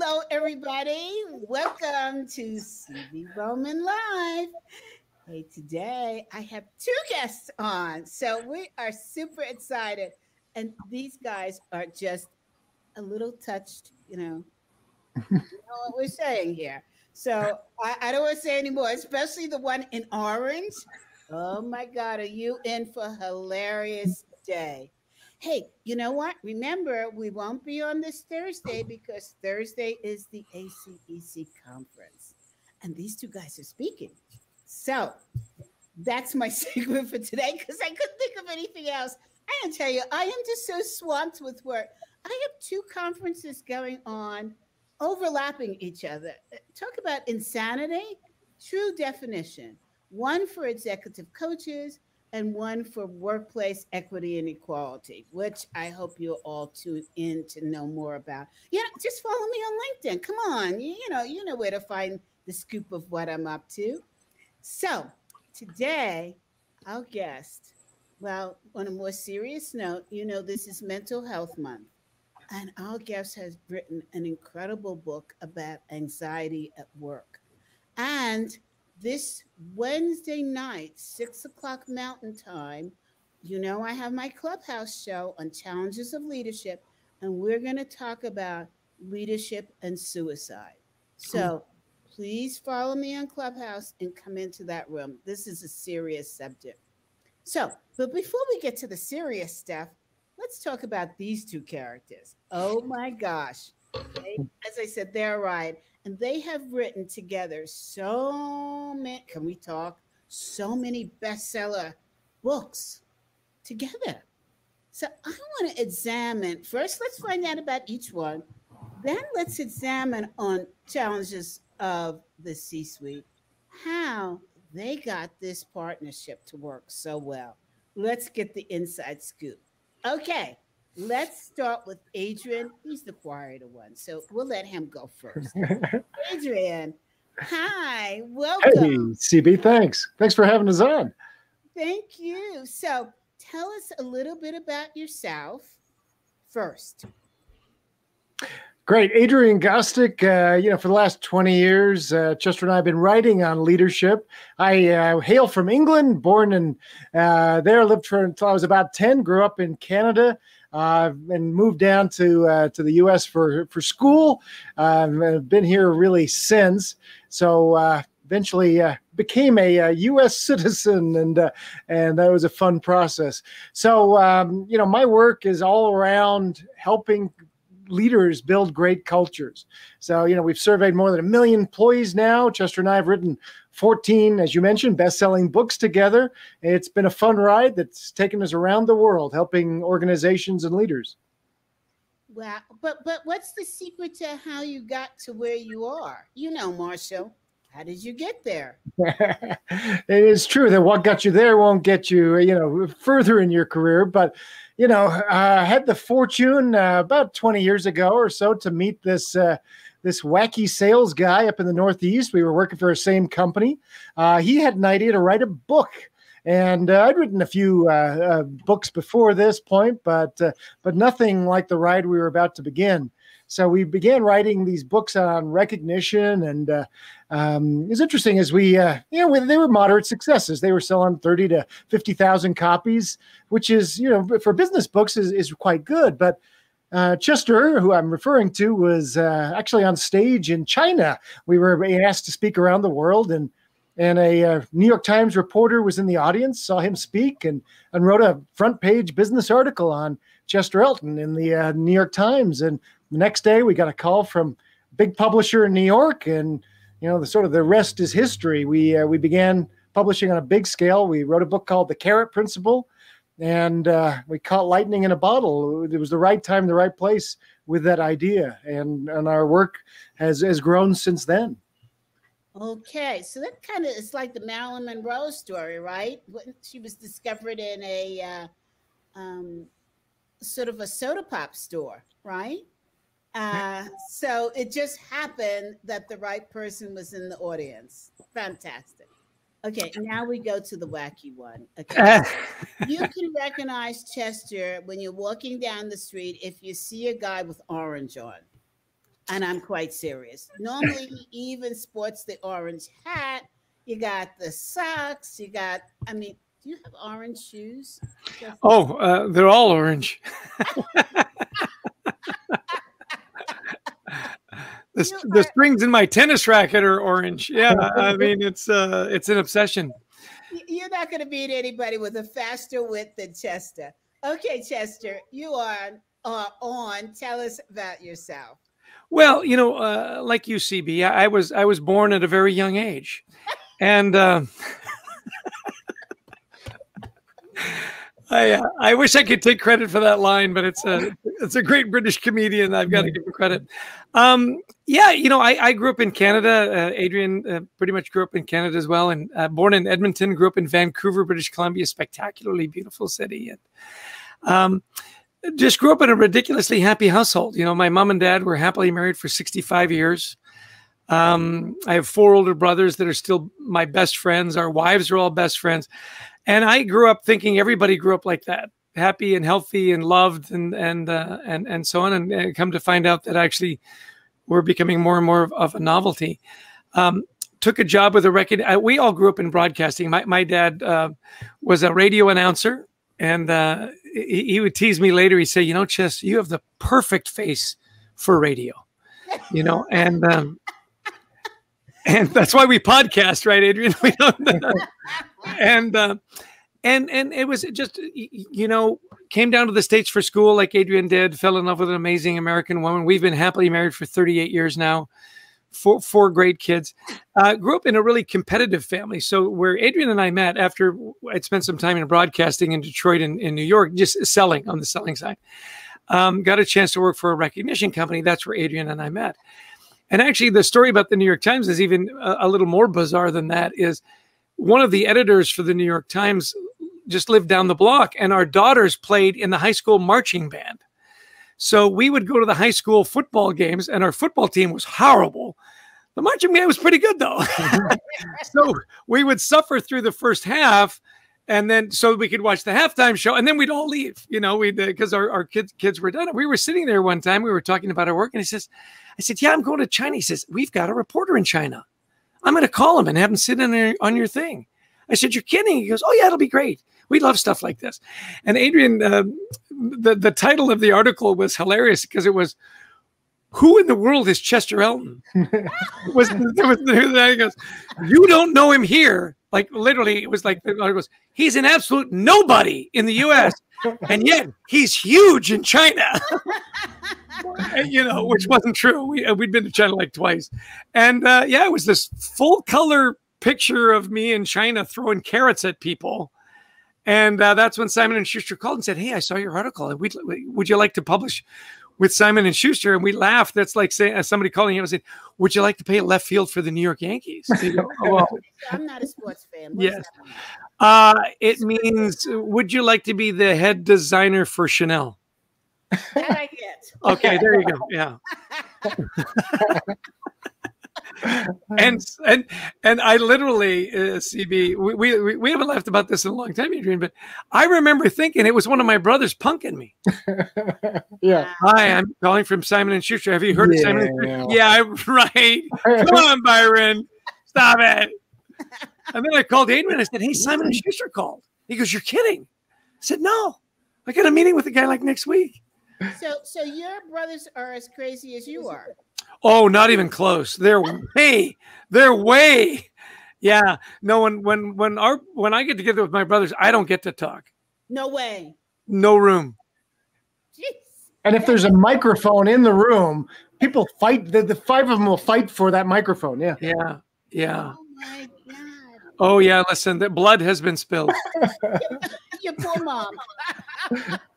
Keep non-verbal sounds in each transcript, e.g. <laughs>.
Hello, everybody. Welcome to CB Bowman Live. Hey, today I have two guests on. So we are super excited. And these guys are just a little touched, you know, you know what we're saying here. So I, I don't want to say anymore, especially the one in orange. Oh my God, are you in for a hilarious day? Hey, you know what? Remember, we won't be on this Thursday because Thursday is the ACEC conference. And these two guys are speaking. So that's my <laughs> segment for today because I couldn't think of anything else. I can tell you, I am just so swamped with work. I have two conferences going on, overlapping each other. Uh, talk about insanity, true definition. One for executive coaches and one for workplace equity and equality, which I hope you'll all tune in to know more about. Yeah, just follow me on LinkedIn. Come on, you, you know, you know where to find the scoop of what I'm up to. So today, our guest, well, on a more serious note, you know, this is Mental Health Month. And our guest has written an incredible book about anxiety at work. And this Wednesday night, six o'clock Mountain Time, you know, I have my clubhouse show on challenges of leadership, and we're going to talk about leadership and suicide. So please follow me on Clubhouse and come into that room. This is a serious subject. So, but before we get to the serious stuff, let's talk about these two characters. Oh my gosh. As I said, they're right and they have written together so many can we talk? So many bestseller books together. So i want to examine first let's find out about each one. Then let's examine on challenges of the c suite how they got this partnership to work so well. Let's get the inside scoop. Okay Let's start with Adrian. He's the quieter one, so we'll let him go first. <laughs> Adrian, hi, welcome. Hey, CB, thanks. Thanks for having us on. Thank you. So, tell us a little bit about yourself first. Great. Adrian Gostick, uh, you know, for the last 20 years, uh, Chester and I have been writing on leadership. I uh, hail from England, born in uh, there, lived for until I was about 10, grew up in Canada, uh, and moved down to uh, to the U.S. for for school. I've uh, been here really since. So uh, eventually uh, became a, a, U.S. <laughs> citizen, and uh, and that was a fun process. So um, you know, my work is all around helping leaders build great cultures. So, you know, we've surveyed more than a million employees now. Chester and I have written 14, as you mentioned, best selling books together. It's been a fun ride that's taken us around the world, helping organizations and leaders. Wow. But, but what's the secret to how you got to where you are? You know, Marshall. How did you get there? <laughs> it is true that what got you there won't get you, you know, further in your career. But you know, uh, I had the fortune uh, about 20 years ago or so to meet this uh, this wacky sales guy up in the Northeast. We were working for the same company. Uh, he had an idea to write a book. And uh, I'd written a few uh, books before this point, but but nothing like the ride we were about to begin. So we began writing these books on recognition, and uh, um, it's interesting as we, uh, you know, they were moderate successes. They were selling thirty to fifty thousand copies, which is, you know, for business books is, is quite good. But uh, Chester, who I'm referring to, was uh, actually on stage in China. We were asked to speak around the world, and and a uh, New York Times reporter was in the audience, saw him speak, and and wrote a front page business article on Chester Elton in the uh, New York Times. And the next day, we got a call from big publisher in New York, and you know, the sort of the rest is history. We uh, we began publishing on a big scale. We wrote a book called The Carrot Principle, and uh, we caught lightning in a bottle. It was the right time, the right place with that idea, and and our work has has grown since then. Okay, so that kind of is like the Marilyn Monroe story, right? She was discovered in a uh, um, sort of a soda pop store, right? Uh, so it just happened that the right person was in the audience. Fantastic. Okay, now we go to the wacky one. Okay. <laughs> you can recognize Chester when you're walking down the street if you see a guy with orange on. and I'm quite serious. Normally, he <laughs> even sports the orange hat. You got the socks. You got. I mean, do you have orange shoes? Oh, uh, they're all orange. <laughs> the, the strings in my tennis racket are orange. Yeah, I <laughs> mean it's uh it's an obsession. You're not going to beat anybody with a faster wit than Chester. Okay, Chester, you are uh, on. Tell us about yourself. Well, you know, uh, like you, CB, I, I was I was born at a very young age, and. Uh, <laughs> <laughs> I uh, I wish I could take credit for that line, but it's a it's a great British comedian. I've got to give him credit. Um, yeah, you know, I, I grew up in Canada. Uh, Adrian uh, pretty much grew up in Canada as well, and uh, born in Edmonton. Grew up in Vancouver, British Columbia, spectacularly beautiful city, and um, just grew up in a ridiculously happy household. You know, my mom and dad were happily married for sixty five years. Um, I have four older brothers that are still my best friends. Our wives are all best friends. And I grew up thinking everybody grew up like that, happy and healthy and loved and and uh, and and so on. And, and, come to find out that actually we're becoming more and more of, of a novelty. Um, took a job with a record. Uh, we all grew up in broadcasting. My my dad uh, was a radio announcer, and uh, he, he, would tease me later. He'd say, "You know, Chess, you have the perfect face for radio." You know, <laughs> and um, and that's why we podcast, right, Adrian? <laughs> We don't, and uh, and and it was just you know came down to the states for school like Adrian did. Fell in love with an amazing American woman. We've been happily married for 38 years now. Four, four great kids. Uh, grew up in a really competitive family. So where Adrian and I met after I'd spent some time in broadcasting in Detroit and in New York, just selling on the selling side, um, got a chance to work for a recognition company. That's where Adrian and I met. And actually, the story about the New York Times is even a, a, little more bizarre than that. Is one of the editors for the New York Times just lived down the block, and our daughters played in the high school marching band. So we would go to the high school football games, and our football team was horrible. The marching band was pretty good though. <laughs> so we would suffer through the first half, and then so we could watch the halftime show, and then we'd all leave. You know, we because uh, our, our kids kids were done. We were sitting there one time. We were talking about our work, and he says, "I said, yeah, I'm going to China." He says, "We've got a reporter in China. I'm going to call him and have him sit in on your thing." I said, "You're kidding?" He goes, "Oh yeah, it'll be great. We love stuff like this." And Adrian, uh, the the title of the article was hilarious because it was who in the world is Chester Elton? <laughs> was, was, <laughs> he goes, you don't know him here. Like literally, it was like it goes, he's an absolute nobody in the U.S. and yet he's huge in China. <laughs> and, <laughs> you know, which wasn't true. We uh, we'd been to China like twice, and uh, yeah, it was this full color picture of me in China throwing carrots at people. And uh, that's when Simon and Schuster called and said, "Hey, I saw your article. Would, would you like to publish with Simon and Schuster, and we laughed. That's like saying uh, somebody calling you and saying, "Would you like to play left field for the New York Yankees?" Go, <laughs> oh, well, I'm not a sports fan. What yes, uh, it means. Would you like to be the head designer for Chanel? That I get. Okay, there you go. Yeah. <laughs> and and and I literally, uh, CB, we, we we haven't laughed about this in a long time, Adrian, but I remember thinking it was one of my brothers punking me. <laughs> yeah. Hi, I'm calling from Simon and Schuster. Have you heard yeah. of Simon? And Yeah, <laughs> right. Come on, Byron, stop it. And then I called Adrian. I said, "Hey, Simon and Schuster called." He goes, "You're kidding?" I said, "No, I got a meeting with the guy like next week." So, so your brothers are as crazy as you are. Oh, not even close. They're <laughs> way, they're way. Yeah. No, when when when our when I get together with my brothers, I don't get to talk. No way. No room. Jeez. And if there's a microphone in the room, people fight. The, the five of them will fight for that microphone. Yeah. Yeah. Yeah. Oh my god. Oh yeah. Listen, the blood has been spilled. <laughs> Your poor mom. <laughs>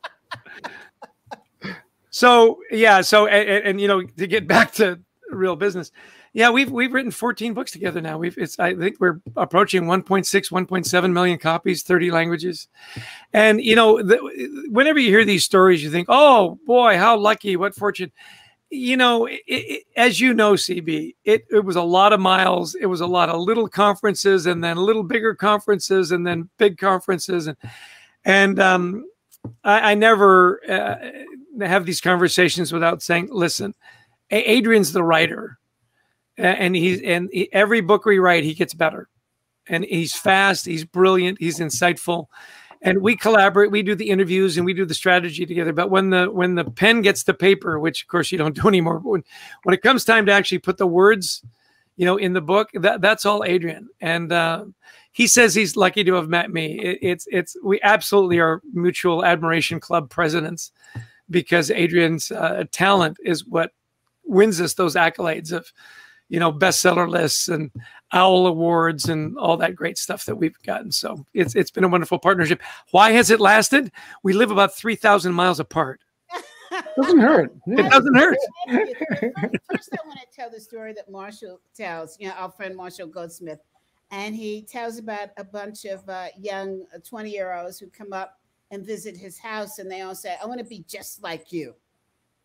So yeah, so and, and, you know to get back to real business, yeah, we've we've written 14 books together now. We've it's I think we're approaching 1.6, 1.7 million copies, 30 languages, and you know the, whenever you hear these stories, you think, oh boy, how lucky, what fortune. You know, it, it, as you know, CB, it, it was a lot of miles. It was a lot of little conferences, and then little bigger conferences, and then big conferences, and and um, I, I never uh, have these conversations without saying, listen, Adrian's the writer, and he's and he, every book we write, he gets better, and he's fast, he's brilliant, he's insightful, and we collaborate. We do the interviews and we do the strategy together. But when the when the pen gets to paper, which of course you don't <laughs> do anymore, when when it comes time to actually put the words, you know, in the book, that that's all Adrian, and uh, he says he's lucky to have met me. It, it's it's we absolutely are mutual admiration club presidents because Adrian's uh, talent is what wins us those accolades of you know bestseller lists and owl awards and all that great stuff that we've gotten. So it's it's been a wonderful partnership. Why has it lasted? We live about 3000 miles apart. <laughs> Doesn't hurt. It doesn't hurt. first i want to tell the story that marshall tells you know our friend marshall goldsmith. And he tells about a bunch of uh, young 20 year olds who come up and visit his house and they all say i want to be just like you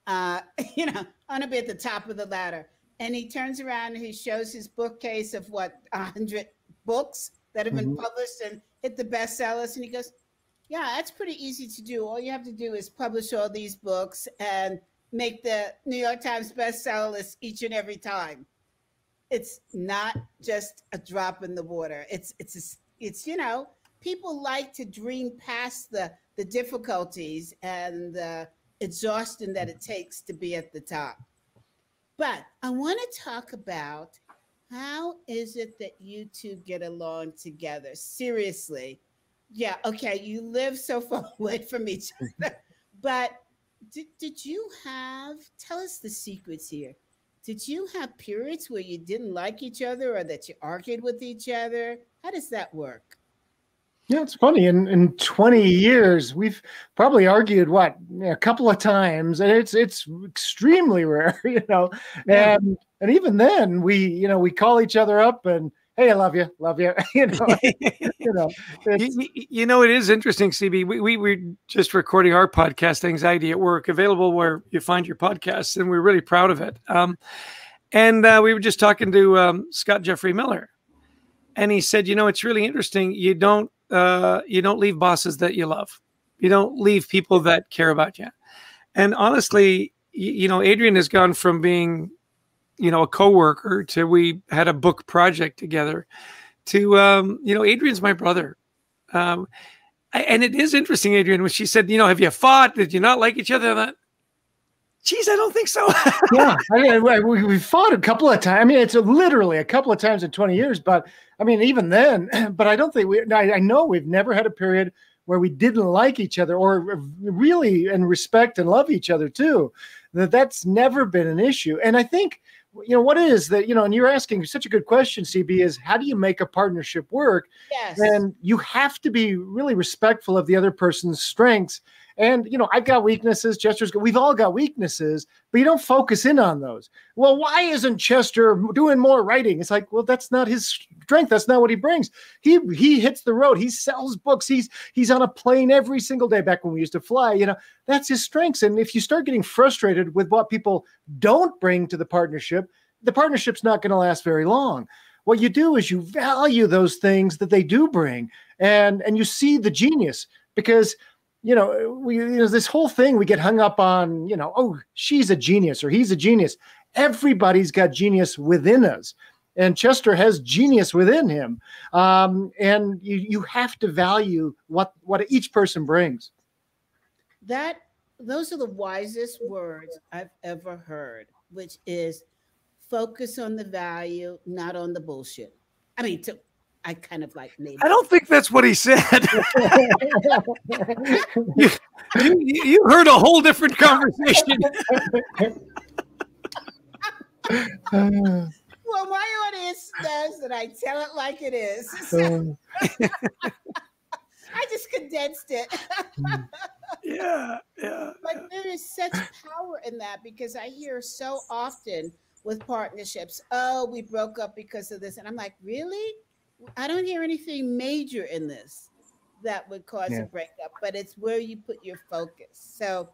uh, <laughs> you know, I want to be at the top of the ladder. And he turns around and he shows his bookcase of what <laughs> a hundred books that have been mm-hmm. published and hit the bestsellers. And he goes, "Yeah, that's pretty easy to do. All you have to do is publish all these books and make the New York Times bestseller list each and every time. It's not just a drop in the water. It's it's a, it's you know." People like to dream past the the difficulties and the exhaustion that it takes to be at the top. But I want to talk about how is it that you two get along together? Seriously. Yeah, okay, you live so <laughs> far away from each other. But did, did you have, tell us the secrets here. Did you have periods where you didn't like each other or that you argued with each other? How does that work? Yeah, it's funny. In in 20 years, we've probably argued what a couple of times, and it's it's extremely <laughs> rare, you know. And and even then, we you know we call each other up and hey, I love you, love you, <laughs> you know. you know, <laughs> you, you, know, it is interesting, CB. We we we're just recording our podcast, Anxiety at Work, available where you find your podcasts, and we're really proud of it. Um, and uh, we were just talking to um, Scott Jeffrey Miller, and he said, you know, it's really interesting. You don't uh, you don't leave bosses that you love. You don't leave people that care about you. And honestly, you, you know, Adrian has gone from being, you know, a coworker to we had a book project together to, um, you know, Adrian's my brother. Um, and it is interesting, Adrian, when she said, you know, have you fought? Did you not like each other? That, geez, I don't think so. <laughs> yeah, I mean, we, we fought a couple of times. I mean, it's a, literally a couple of times in 20 years, but I mean, even then, <clears throat> but I don't think we, I, I know we've never had a period where we didn't like each other or really and respect and love each other too. That that's never been an issue. And I think, you know, what is that, you know, and you're asking such a good question, CB, is how do you make a partnership work? Yes. And you have to be really respectful of the other person's strengths and you know, I've got weaknesses. Chester's got, we've all got weaknesses, but you don't focus in on those. Well, why isn't Chester doing more writing? It's like, well, that's not his strength. That's not what he brings. He he hits the road. He sells books. He's he's on a plane every single day. Back when we used to fly, you know, that's his strengths. And if you start getting frustrated with what people don't bring to the partnership, the partnership's not going to last very long what you do is you value those things that they do bring and and you see the genius because you know, we you know this whole thing we get hung up on, you know, oh, she's a genius or he's a genius. Everybody's got genius within us. And Chester has genius within him. Um, and you, you have to value what, what each person brings. That those are the wisest words I've ever heard, which is focus on the value, not on the bullshit. I mean, to I kind of like made. I don't think that's what he said. <laughs> <laughs> you, you, you, heard a whole different conversation. <laughs> well, my audience knows that I tell it like it is. Uh. So I just condensed it. yeah, yeah. But there is such power in that because I hear so often with partnerships, oh, we broke up because of this. And I'm like, really? I don't hear anything major in this that would cause yeah. a breakup, but it's where you put your focus. So,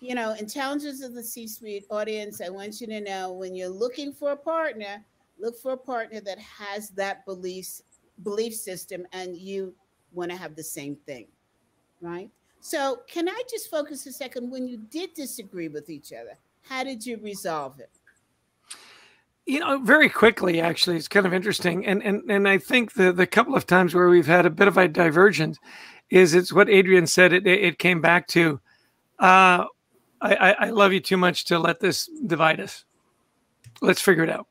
you know, in challenges of the C suite audience, I want you to know when you're looking for a partner, look for a partner that has that belief belief system and you want to have the same thing, right? So, can I just focus a second when you did disagree with each other? How did you resolve it? You know, very quickly, actually, it's kind of interesting, and and and I think the the couple of times where we've had a bit of a divergence is it's what Adrian said. It it came back to, uh, I I love you too much to let this divide us. Let's figure it out.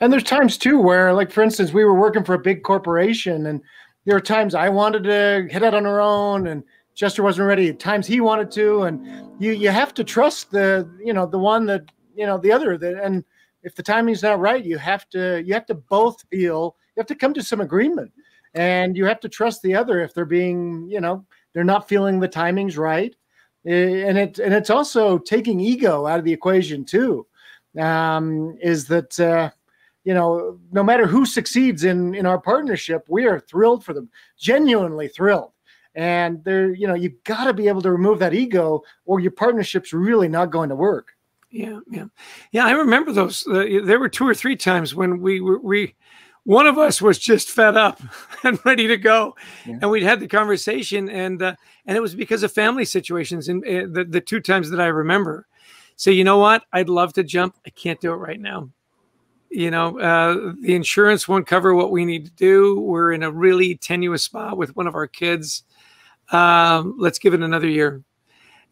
And there's times too where, like for instance, we were working for a big corporation, and there were times I wanted to hit out on our own, and Chester wasn't ready. At times he wanted to, and you you have to trust the you know the one that you know the other that and if the timing's not right you have to you have to both feel you have to come to some agreement. And you have to trust the other if they're being you know they're not feeling the timing's right. And it and it's also taking ego out of the equation too um, is that uh, you know no matter who succeeds in in our partnership we are thrilled for them genuinely thrilled. And there you know you've got to be able to remove that ego or your partnership's really not going to work yeah, yeah, yeah. I remember those. Uh, there were two or three times when we were we, one of us was just fed up <laughs> and ready to go, yeah. and we'd had the conversation, and uh, and it was because of family situations. And uh, the the two times that I remember, so you know what? I'd love to jump. I can't do it right now. You know, uh, the insurance won't cover what we need to do. We're in a really tenuous spot with one of our kids. Um, let's give it another year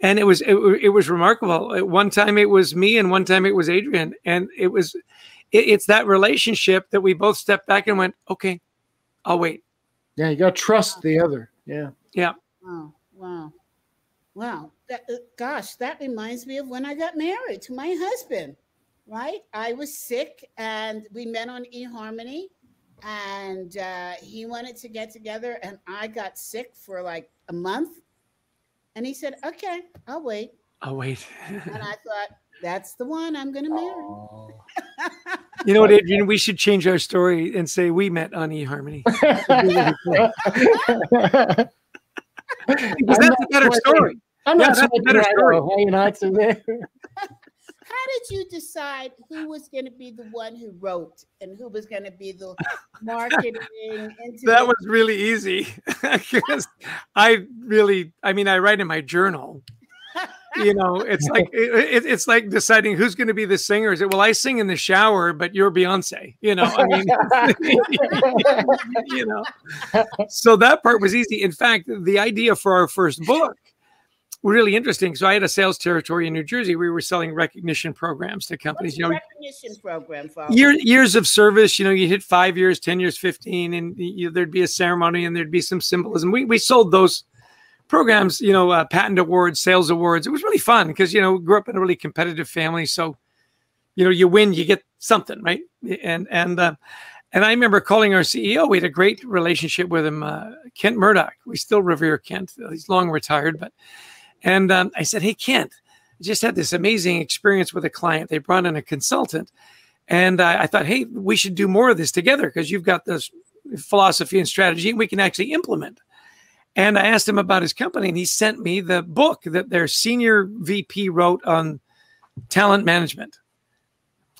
and it was it, it, was remarkable. one time it was me, and one time it was Adrian, and it was it, it's that relationship that we both stepped back and went, "Okay, I'll wait." Yeah, you got to trust the other. Yeah. Yeah. Wow. Wow. Wow. That, uh, gosh, that reminds me of when I got married to my husband. Right, I was sick, and we met on eHarmony, and uh, he wanted to get together, and I got sick for like a month and he said, Okay, I'll wait. I'll wait. and I <laughs> thought, That's the one I'm going to marry. you know what, Adrian? We should change our story and say we met on eHarmony. <laughs> because that's a better story. I'm not that's a better story. You know, it's how did you decide who was going to be the one who wrote and who was going to be the <laughs> marketing? that was really easy <laughs> because I really, I mean, I write in my journal. you know, it's like <laughs> it, it's like deciding who's going to be the singer. Is it well, I sing in the shower, but you're Beyonce. You know, I mean, you know. So that part was easy. In fact, the idea for our first book really interesting. So I had a sales territory in New Jersey. We were selling recognition programs to companies. you know, recognition program. Year, years of service. You know, you hit five years, ten years, fifteen, and you, there'd be a ceremony and there'd be some symbolism. We we sold those programs. You know, uh, patent awards, sales awards. It was really fun because you know grew up in a really competitive family. So, you know, you win, you get something, right? And and. Uh, and I remember calling our CEO. We had a great relationship with him, uh, Kent Murdock. We still revere Kent. He's long retired, but and um, I said, Hey, Kent, I just had this amazing experience with a client. They brought in a consultant. And I thought, Hey, we should do more of this together because you've got this philosophy and strategy and we can actually implement. And I asked him about his company, and he sent me the book that their senior VP wrote on talent management.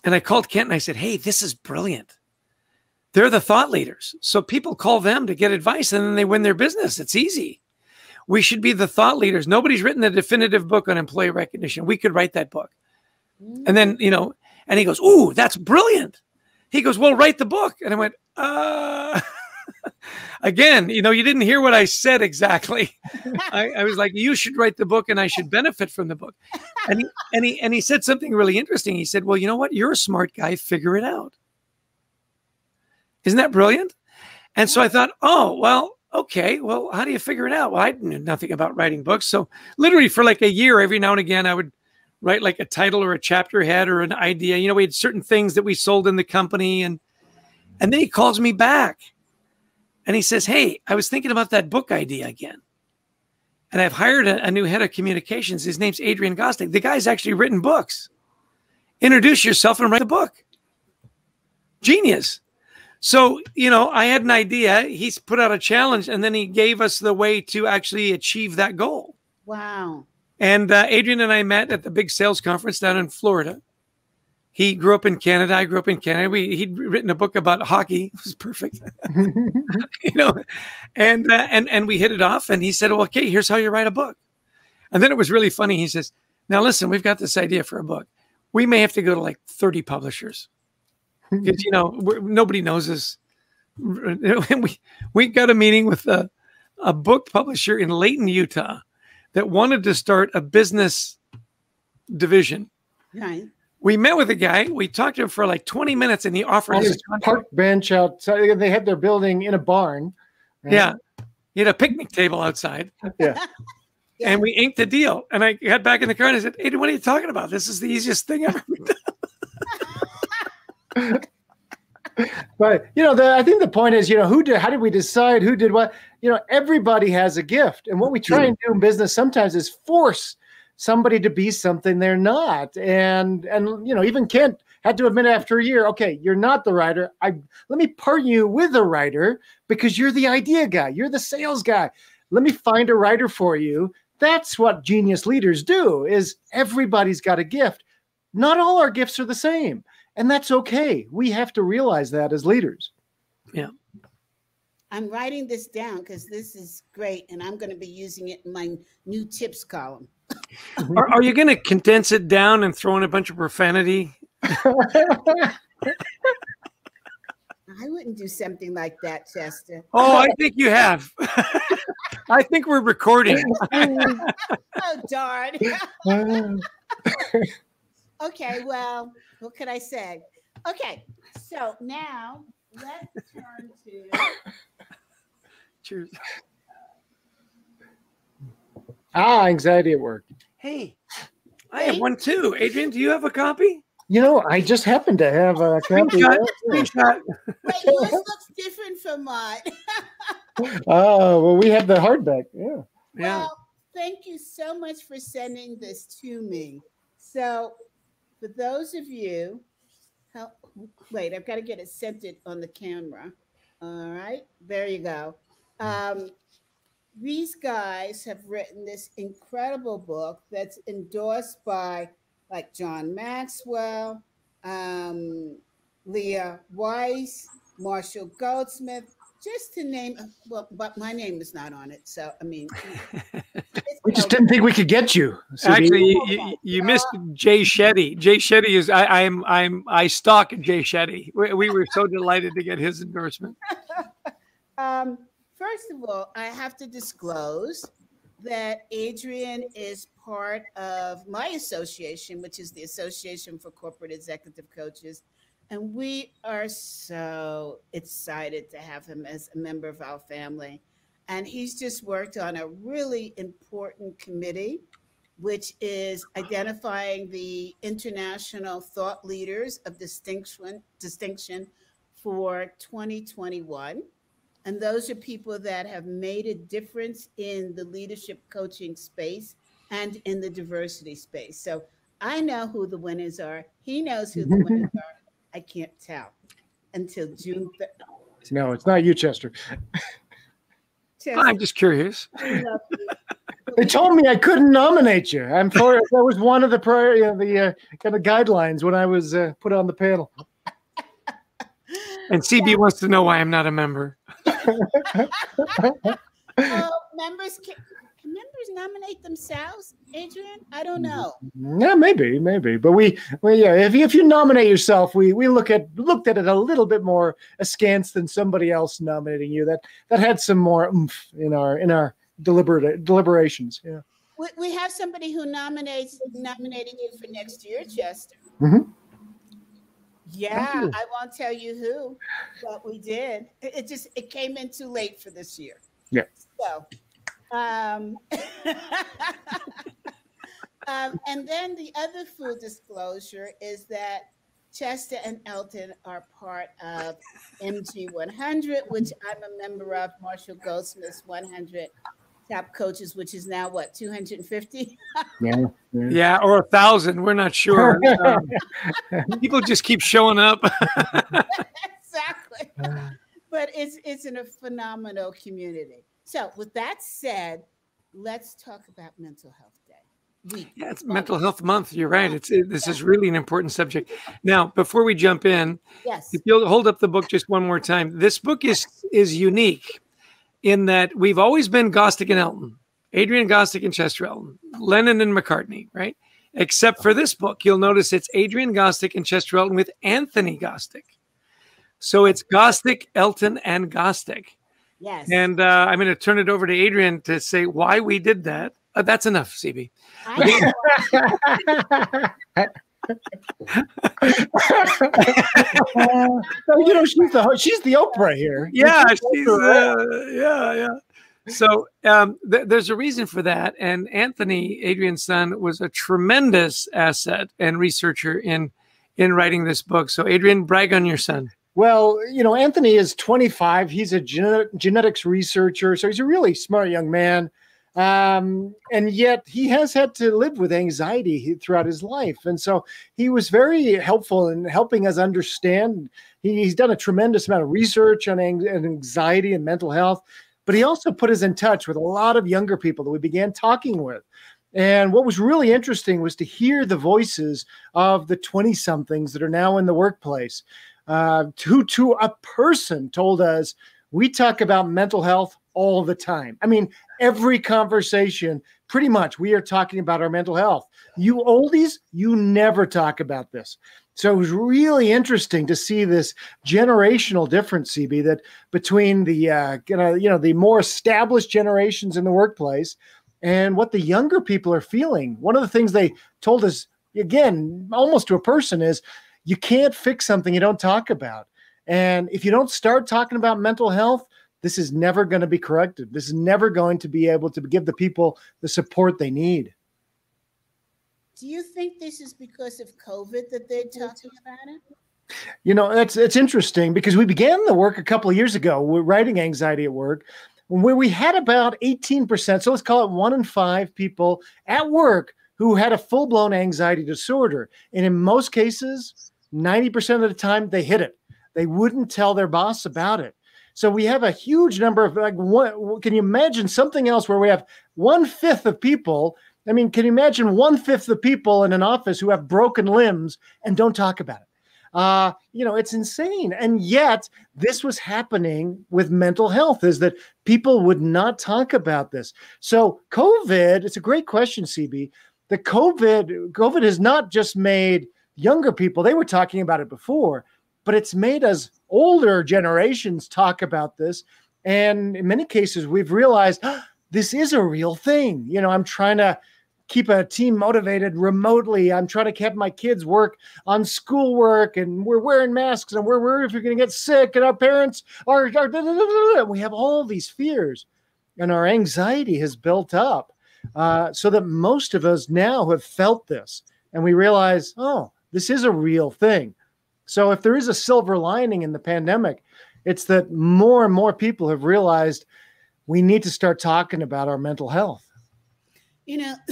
And I called Kent and I said, Hey, this is brilliant. They're the thought leaders. So people call them to get advice and then they win their business. It's easy. We should be the thought leaders. Nobody's written the definitive book on employee recognition. We could write that book. And then, you know, and he goes, Ooh, that's brilliant. He goes, Well, write the book. And I went, Uh, <laughs> again, you know, you didn't hear what I said exactly. <laughs> I, I, was like, You should write the book and I should benefit from the book. And he, and he, and he said something really interesting. He said, Well, you know what? You're a smart guy. Figure it out. Isn't that brilliant? And so I thought, Oh, well, okay, well, how do you figure it out? Well, I knew nothing about writing books. So literally for like a year, every now and again, I would write like a title or a chapter head or an idea. You know, we had certain things that we sold in the company. And and then he calls me back and he says, Hey, I was thinking about that book idea again. And I've hired a, a new head of communications. His name's Adrian Gostick. The guy's actually written books. Introduce yourself and write a book. Genius. So, you know, I had an idea. He's put out a challenge and then he gave us the way to actually achieve that goal. Wow. And uh, Adrian and I met at the big sales conference down in Florida. He grew up in Canada. I grew up in Canada. We, he'd written a book about hockey. <laughs> It was perfect, <laughs> you know. And uh, and and we hit it off. And he said, "Well, okay, here's how you write a book." And then it was really funny. He says, "Now listen, we've got this idea for a book. we may have to go to like 30 publishers because you know nobody knows us. <laughs> we we got a meeting with a, a book publisher in Layton, Utah, that wanted to start a business division. Right. We met with a guy. We talked to him for like 20 minutes, and he offered On us. his park bench outside. They had their building in a barn. Yeah, he had a picnic table outside. Yeah. Yeah. <laughs> And we inked the deal. And I got back in the car and I said, Hey, what are you talking about? This is the easiest thing ever. <laughs> But you know, the, I think the point is, you know, who did? How did we decide who did what? You know, everybody has a gift, and what we try hmm. and do in business sometimes is force somebody to be something they're not. And and you know, even Kent had to admit after a year, okay, you're not the writer. I let me partner you with a writer because you're the idea guy, you're the sales guy. Let me find a writer for you. That's what genius leaders do. Is everybody's got a gift. Not all our gifts are the same. And that's okay. We have to realize that as leaders. Yeah. I'm writing this down because this is great, and I'm going to be using it in my new tips column. are, are you going to condense it down and throw in a bunch of profanity? I wouldn't do something like that, Chester. Oh, I think you have. <laughs> I think we're recording. <laughs> Oh, darn. <laughs> okay, well, what could I say? Okay, so now let's turn to. Cheers. ah, anxiety at work. Hey, I have one too. Adrian, do you have a copy? You know, I just happen to have a copy. Screenshot. Screenshot. Wait, yours looks different from mine. <laughs> Oh, well, we have the hardback. Yeah. Yeah. Well, thank you so much for sending this to me. So, for those of you, how, wait, I've got to get it centered on the camera. All right, there you go. Um, these guys have written this incredible book that's endorsed by like John Maxwell, um, Leah Weiss, Marshall Goldsmith, just to name. Well, but my name is not on it, so I mean, <laughs> We just didn't think we could get you. CB. Actually, you, you, you missed Jay Shetty. Jay Shetty is I, I'm I'm I stalk Jay Shetty. We, we were so delighted to get his endorsement. <laughs> Um, first of all, I have to disclose that Adrian is part of my association, which is the Association for Corporate Executive Coaches. And we are so excited to have him as a member of our family. And he's just worked on a really important committee, which is identifying the international thought leaders of distinction, distinction for 2021. And those are people that have made a difference in the leadership coaching space and in the diversity space. So I know who the winners are. He knows who the winners <laughs> are. I can't tell until June. thir- No, it's not you, Chester. <laughs> Chester, I'm just curious. <laughs> I love you. They told me I couldn't nominate you. I'm for that was one of the prior, you know, the uh, kind of guidelines when I was uh, put on the panel. And CB wants to know why I'm not a member. <laughs> Well, members can, can members nominate themselves, Adrian? I don't know. Yeah, maybe, maybe, but we, well, yeah. If you, if you nominate yourself, we we look at looked at it a little bit more askance than somebody else nominating you. That that had some more oomph in our in our deliberate deliberations. Yeah. We, we have somebody who nominates nominating you for next year, Chester. Mm-hmm. Yeah. I won't tell you who, but we did. It, it just it came in too late for this year. Yeah. So, um, <laughs> um, and then the other full disclosure is that Chester and Elton are part of MG 100, which I'm a member of. Marshall Goldsmith's 100 top coaches, which is now what 250. Yeah. yeah. Yeah, or a thousand. We're not sure. <laughs> Um, people just keep showing up. <laughs> exactly. but it's it's in a phenomenal community. So with that said, let's talk about mental health day. Week. Yeah, it's Mental Health Month. You're right. It's it, this is really an important subject. Now, before we jump in, Yes. if you'll hold up the book just one more time, this book is is unique in that we've always been Gostick and Elton, Adrian Gostick and Chester Elton, Lennon and McCartney, right? except for this book. You'll notice it's Adrian Gostick and Chester Elton with Anthony Gostick. So it's Gostick, Elton, and Gostick. Yes. And uh, I'm going to turn it over to Adrian to say why we did that. Uh, that's enough, CB. <laughs> you know, she's the she's the Oprah here. Yeah, she's uh, yeah, yeah. So um, th- there's a reason for that, and Anthony, Adrian's son, was a tremendous asset and researcher in in writing this book. So Adrian, brag on your son. Well, you know, Anthony is 25. He's a genetic, genetics researcher, so he's a really smart young man. Um, and yet he has had to live with anxiety throughout his life. And so he was very helpful in helping us understand. He, he's done a tremendous amount of research on anxiety and mental health, but he also put us in touch with a lot of younger people that we began talking with. And what was really interesting was to hear the voices of the 20 somethings that are now in the workplace. Uh, who to a person told us, we talk about mental health all the time. I mean, every conversation, pretty much, we are talking about our mental health. You oldies, you never talk about this. So it was really interesting to see this generational difference, CB, that between the uh, you know, you know the more established generations in the workplace and what the younger people are feeling. One of the things they told us again, almost to a person, is you can't fix something you don't talk about. And if you don't start talking about mental health, this is never going to be corrected. This is never going to be able to give the people the support they need. Do you think this is because of COVID that they're talking about it? You know, that's it's interesting because we began the work a couple of years ago. We're writing anxiety at work, where we had about 18%, so let's call it one in five people at work who had a full-blown anxiety disorder. And in most cases, 90% of the time they hit it. They wouldn't tell their boss about it. So we have a huge number of like one. Can you imagine something else where we have one fifth of people? I mean, can you imagine one fifth of people in an office who have broken limbs and don't talk about it? Uh, you know, it's insane. And yet, this was happening with mental health is that people would not talk about this. So, COVID, it's a great question, CB. The COVID, COVID has not just made younger people, they were talking about it before, but it's made us older generations talk about this. And in many cases, we've realized oh, this is a real thing. You know, I'm trying to keep a team motivated remotely. I'm trying to keep my kids work on schoolwork and we're wearing masks and we're worried if you're going to get sick and our parents are, are we have all these fears and our anxiety has built up uh, so that most of us now have felt this and we realize, oh, this is a real thing. So if there is a silver lining in the pandemic, it's that more and more people have realized we need to start talking about our mental health. You know, <clears throat>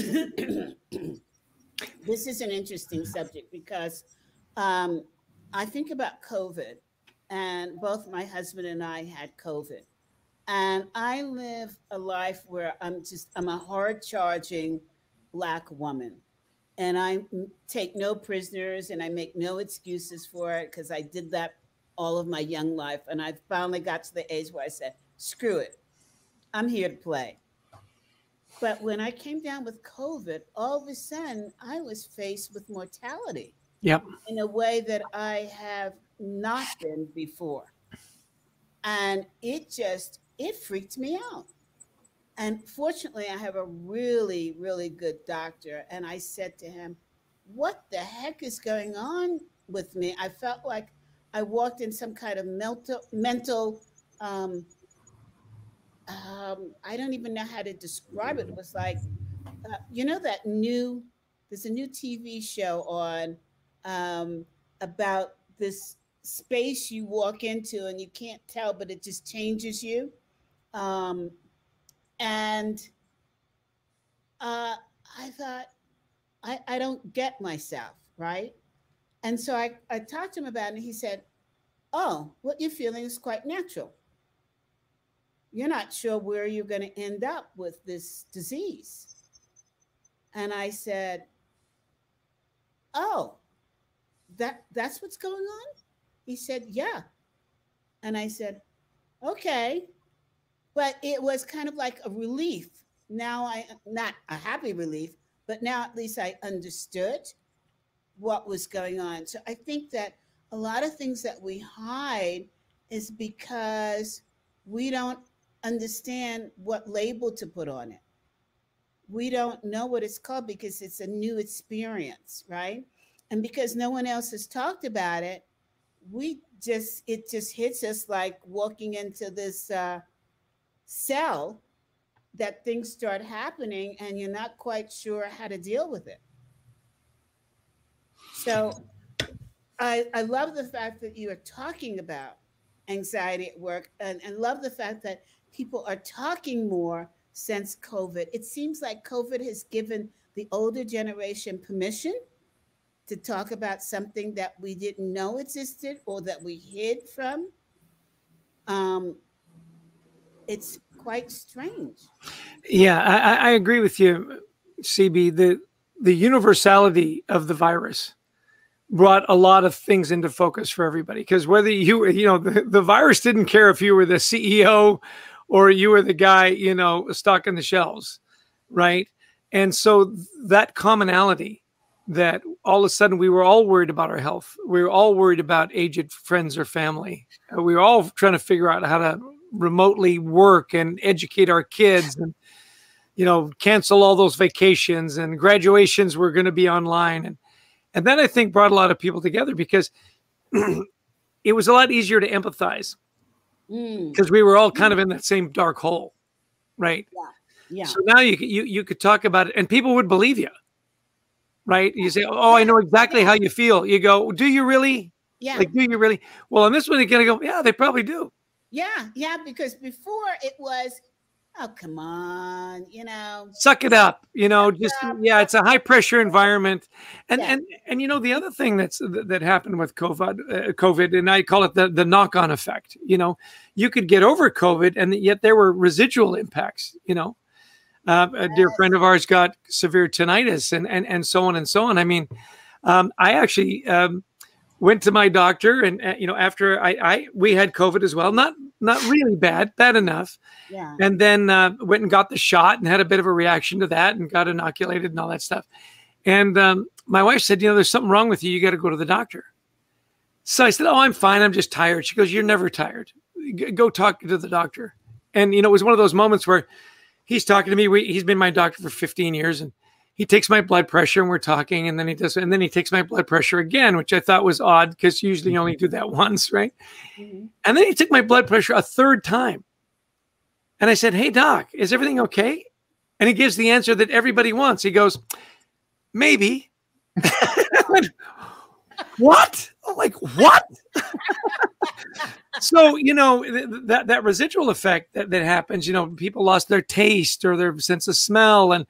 this is an interesting subject because um, I think about COVID, and both my husband and I had COVID. And I live a life where I'm just, I'm a hard charging Black woman and I take no prisoners and I make no excuses for it because I did that all of my young life. And I finally got to the age where I said, screw it, I'm here to play. But when I came down with COVID, all of a sudden I was faced with mortality. Yep. In a way that I have not been before. And it just, it freaked me out. And fortunately, I have a really, really good doctor. And I said to him, What the heck is going on with me? I felt like I walked in some kind of mental, um, um, I don't even know how to describe it. It was like, uh, you know, that new, there's a new TV show on um, about this space you walk into and you can't tell, but it just changes you. Um, and uh, I thought, I, I don't get myself, right? And so I, I talked to him about it, and he said, Oh, what you're feeling is quite natural. You're not sure where you're going to end up with this disease. And I said, Oh, that that's what's going on? He said, Yeah. And I said, Okay but it was kind of like a relief. Now I not a happy relief, but now at least I understood what was going on. So I think that a lot of things that we hide is because we don't understand what label to put on it. We don't know what it's called because it's a new experience, right? And because no one else has talked about it, we just it just hits us like walking into this uh, cell that things start happening and you're not quite sure how to deal with it. So I, I love the fact that you are talking about anxiety at work and, and love the fact that people are talking more since COVID. It seems like COVID has given the older generation permission to talk about something that we didn't know existed or that we hid from. Um, it's quite strange. Yeah, I, I agree with you, CB. The the universality of the virus brought a lot of things into focus for everybody because whether you you know the, the virus didn't care if you were the ceo or you were the guy you know stocking the shelves right and so that commonality that all of a sudden we were all worried about our health we were all worried about aged friends or family we were all trying to figure out how to remotely work and educate our kids and you know cancel all those vacations and graduations were going to be online and and that I think brought a lot of people together because <clears throat> it was a lot easier to empathize because mm. we were all kind of in that same dark hole, right? Yeah. Yeah. So now you you you could talk about it, and people would believe you, right? You say, "Oh, I know exactly how you feel." You go, "Do you really?" Yeah. Like, do you really? Well, on this one, you're gonna go, "Yeah, they probably do." Yeah, yeah, because before it was, oh come on you know. Suck it up you know just yeah it's a high pressure environment. And yeah. and and you know the other thing that's that happened with covid uh, covid and i call it the the knock on effect you know. You could get over covid and yet there were residual impacts you know. Uh, a dear friend of ours got severe tinnitus and and and so on and so on. I mean um, i actually um, went to my doctor and uh, you know after I, I we had covid as well. Not not really bad bad enough. Yeah. And then uh, went and got the shot and had a bit of a reaction to that and got inoculated and all that stuff. And um, my wife said you know there's something wrong with you. You got to go to the doctor. So i said oh i'm fine. I'm just tired. She goes you're never tired. G- go talk to the doctor. And you know it was one of those moments where he's talking to me. We, he's been my doctor for 15 years and he takes my blood pressure and we're talking and then he does and then he takes my blood pressure again which i thought was odd because usually you only do that <laughs> once right? Mm-hmm. and then he took my blood pressure a third time. And i said hey doc is everything okay? And he gives the answer that everybody wants. He goes maybe. <laughs> What? I'm like what? So you know th- that that residual effect that, that happens you know people lost their taste or their sense of smell and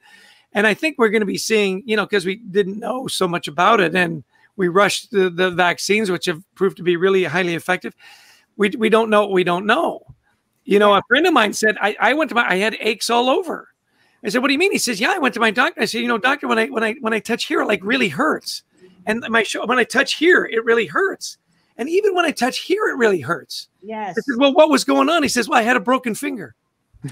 and I think we're going to be seeing, you know, because we didn't know so much about it and we rushed the, the vaccines, which have proved to be really highly effective. We, we don't know what we don't know. You know, a friend of mine said, I, I went to my, I had aches all over. I said, what do you mean? He says, yeah, I went to my doctor. I said, you know, doctor, when I, when I, when I touch here, it like really hurts. And my show, when I touch here, it really hurts. And even when I touch here, it really hurts. Yes. I said, well, what was going on? He says, well, I had a broken finger. <laughs>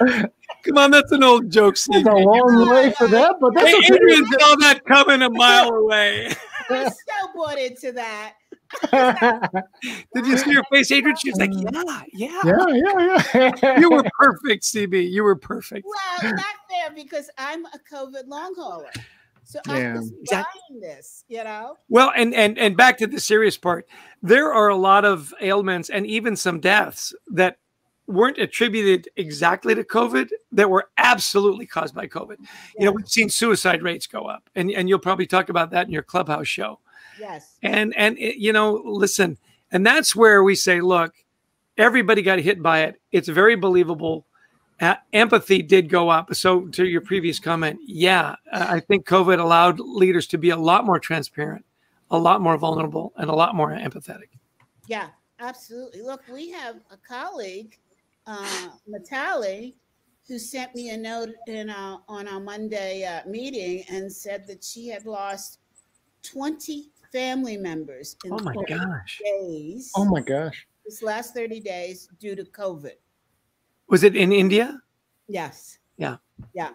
<laughs> Come on, that's an old joke. Steve. It's a long way for that, but that's hey, Adrian saw that coming a mile away. I so bought into that. <laughs> Did you see her face, Adrian? She was like, <laughs> "Yeah, yeah, yeah, yeah, yeah." you were perfect, CB. You were perfect. Well, not there because I'm a COVID long hauler. So yeah. I'm just buying this, you know. Well, and and and back to the serious part, there are a lot of ailments and even some deaths that weren't attributed exactly to COVID that were absolutely caused by COVID. Yeah. You know, we've seen suicide rates go up, and and you'll probably talk about that in your clubhouse show. Yes. And and it, you know, listen, and that's where we say, look, everybody got hit by it. It's very believable. Uh, empathy did go up. So to your previous comment, yeah, I think COVID allowed leaders to be a lot more transparent, a lot more vulnerable, and a lot more empathetic. Yeah, absolutely. Look, we have a colleague uh, Matali, who sent me a note in our, on our Monday uh, meeting and said that she had lost 20 family members in oh my gosh. days. Oh my gosh. This last 30 days due to COVID. Was it in India? Yes. Yeah. Yeah.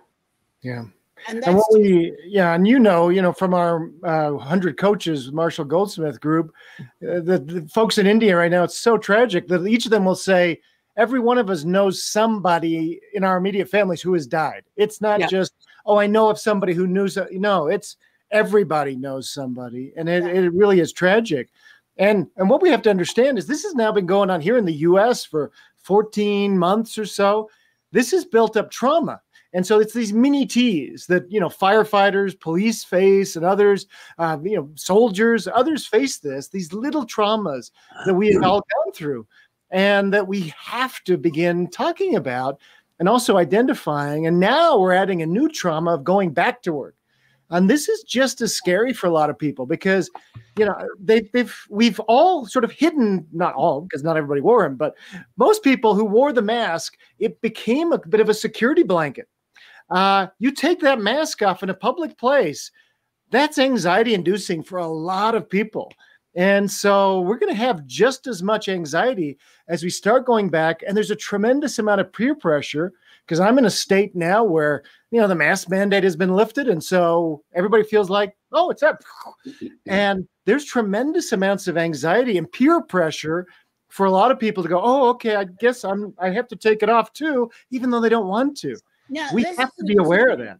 Yeah. And And what we, yeah, and you know, you know, from our uh, hundred coaches, Marshall Goldsmith group, uh, the, the folks in India right now, it's so tragic that each of them will say, every one of us knows somebody in our immediate families who has died. It's not Yeah. just, oh, I know of somebody who knew. So, no, it's everybody knows somebody, and it, Yeah. it really is tragic. And and what we have to understand is this has now been going on here in the U.S. for 14 months or so. This has built up trauma. And so it's these mini T's that you know firefighters, police face, and others, uh, you know, soldiers, others face this. These little traumas that we have all gone through, and that we have to begin talking about, and also identifying. And now we're adding a new trauma of going back to work, and this is just as scary for a lot of people because, you know, they, they've we've all sort of hidden, not all because not everybody wore them, but most people who wore the mask, it became a bit of a security blanket uh, you take that mask off in a public place, that's anxiety inducing for a lot of people. And so we're going to have just as much anxiety as we start going back. And there's a tremendous amount of peer pressure because I'm in a state now where, you know, the mask mandate has been lifted. And so everybody feels like, oh, it's up. <laughs> And there's tremendous amounts of anxiety and peer pressure for a lot of people to go, oh, okay, I guess I'm, I have to take it off too, even though they don't want to now, we have to be aware of that.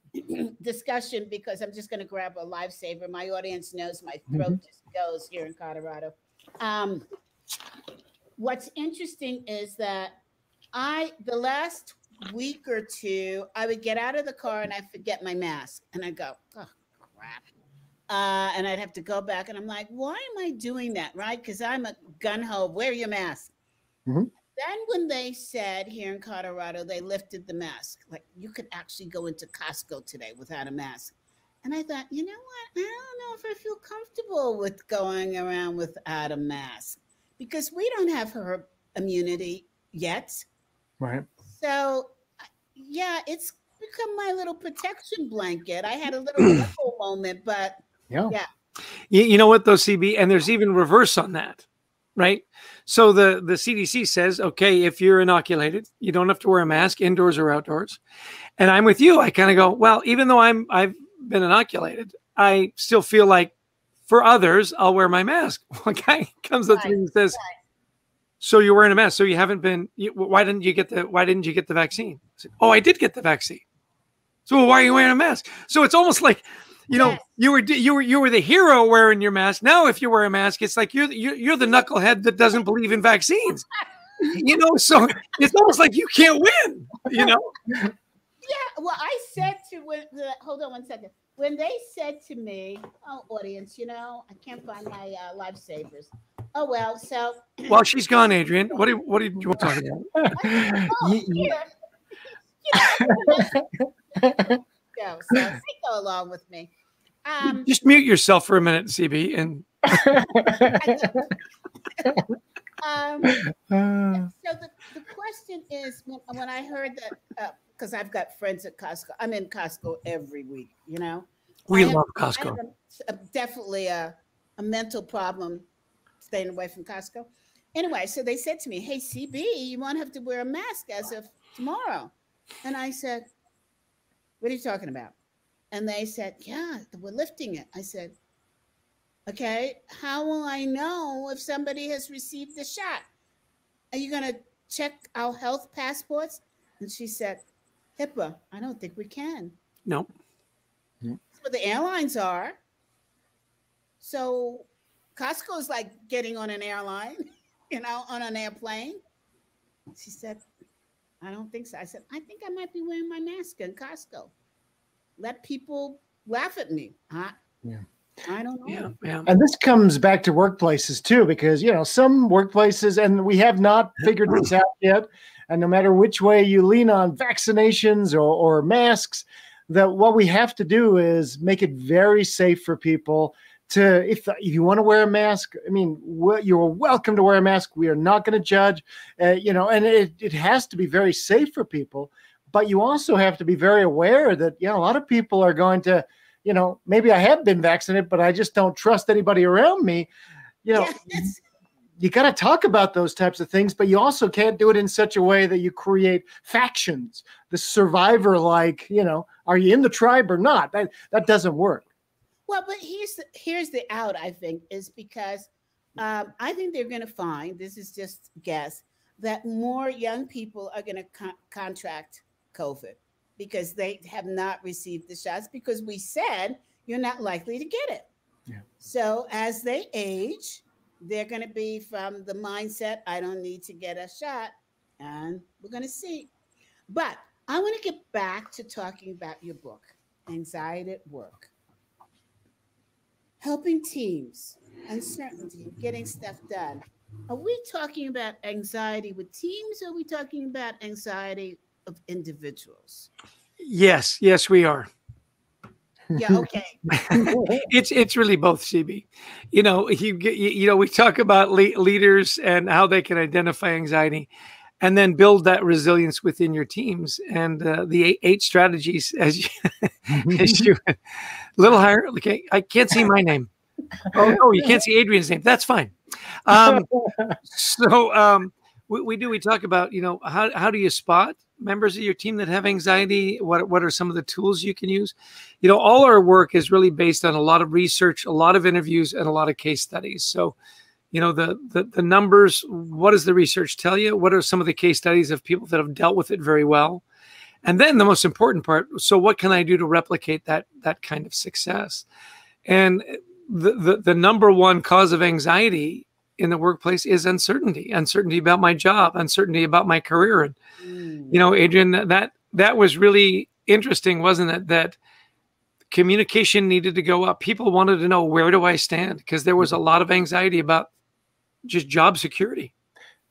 discussion because I'm just going to grab a lifesaver. My audience knows my Mm-hmm. throat just goes here in Colorado. Um, what's interesting is that I, the last week or two, I would get out of the car and I forget my mask, and I go, oh crap. Uh, and I'd have to go back, and I'm like, why am I doing that? Right? Because I'm a gun ho. Wear your mask. Mhm. Then when they said here in Colorado they lifted the mask, like you could actually go into Costco today without a mask. And I thought, you know what? I don't know if I feel comfortable with going around without a mask because we don't have her immunity yet. Right. So, yeah, it's become my little protection blanket. I had a little <clears throat> moment, but Yeah. Yeah. You, you know what though, CB, and there's even reverse on that, right? So the the CDC says, okay, if you're inoculated, you don't have to wear a mask indoors or outdoors. And I'm with you. I kind of go, well, even though I'm I've been inoculated, I still feel like for others, I'll wear my mask. <laughs> One guy comes up to me and says, "So you're wearing a mask? So you haven't been? You, why didn't you get the Why didn't you get the vaccine?" I said, "Oh, I did get the vaccine." So why are you wearing a mask? So it's almost like you know Yes. you were you were you were the hero wearing your mask now if you wear a mask it's like you're the- you're, you're the knucklehead that doesn't believe in vaccines <laughs> you know so it's almost like you can't win you know Yeah, well, I said to when hold on one second. When they said to me, "Oh, audience, you know, I can't find my uh, lifesavers." Oh well, so <clears throat> while she's gone adrian what do you, what do you want to talk about <laughs> oh, Ye- ye- here. <laughs> go. So they go along with me. Um, just mute yourself for a minute cb and <laughs> um, Uh, so the, the question is when, when I heard that because I've got friends at Costco. I'm in Costco every week. You know, we I have- love I costco have a, a- definitely a, a mental problem staying away from Costco. Anyway, so they said to me, Hey, CB, you won't have to wear a mask as of tomorrow. And I said, What are you talking about? And they said, Yeah, we're lifting it. I said, Okay, how will I know if somebody has received the shot? Are you going to check our health passports? And she said, HIPAA, I don't think we can. no hmm. That's what the airlines are. So Costco is like getting on an airline, <laughs> you know, on an airplane. She said, I don't think so. I said, I think I might be wearing my mask in Costco. Let people laugh at me. I, Yeah. I don't know. yeah yeah and this comes back to workplaces too, because you know some workplaces, and we have not figured this out yet. And no matter which way you lean on vaccinations or, or masks, that what we have to do is make it very safe for people to if if you want to wear a mask i mean you're welcome to wear a mask we are not going to judge uh, you know and it, it has to be very safe for people but you also have to be very aware that you know a lot of people are going to you know maybe i have been vaccinated but i just don't trust anybody around me you know Yes. you got to talk about those types of things, but you also can't do it in such a way that you create factions, the survivor like, you know, are you in the tribe or not? That that doesn't work. Well, but here's the, here's the out. I think is because um, I think they're going to find this is just guess that more young people are going to con- contract COVID because they have not received the shots because we said you're not likely to get it. Yeah. So as they age, they're going to be from the mindset I don't need to get a shot, and we're going to see. But I want to get back to talking about your book, Anxiety at Work. Helping teams, uncertainty, getting stuff done. Are we talking about anxiety with teams or are we talking about anxiety of individuals? Yes, yes, we are. Yeah, <laughs> okay. it's it's really both, CB. You know, you you know, we talk about le- leaders and how they can identify anxiety, and then build that resilience within your teams. And uh, the eight, eight, strategies, as you, <laughs> as you, <laughs> little higher. Okay, I can't see my name. Oh no, you can't see Adrian's name. That's fine. Um, so um, we, we do. We talk about you know how how do you spot members of your team that have anxiety? What what are some of the tools you can use? You know, all our work is really based on a lot of research, a lot of interviews, and a lot of case studies. So, you know, the the, the numbers. What does the research tell you? What are some of the case studies of people that have dealt with it very well? And then the most important part. So, what can I do to replicate that that kind of success? And the, the, the number one cause of anxiety in the workplace is uncertainty uncertainty about my job uncertainty about my career and mm. you know adrian that that was really interesting wasn't it that communication needed to go up people wanted to know where do i stand because there was a lot of anxiety about just job security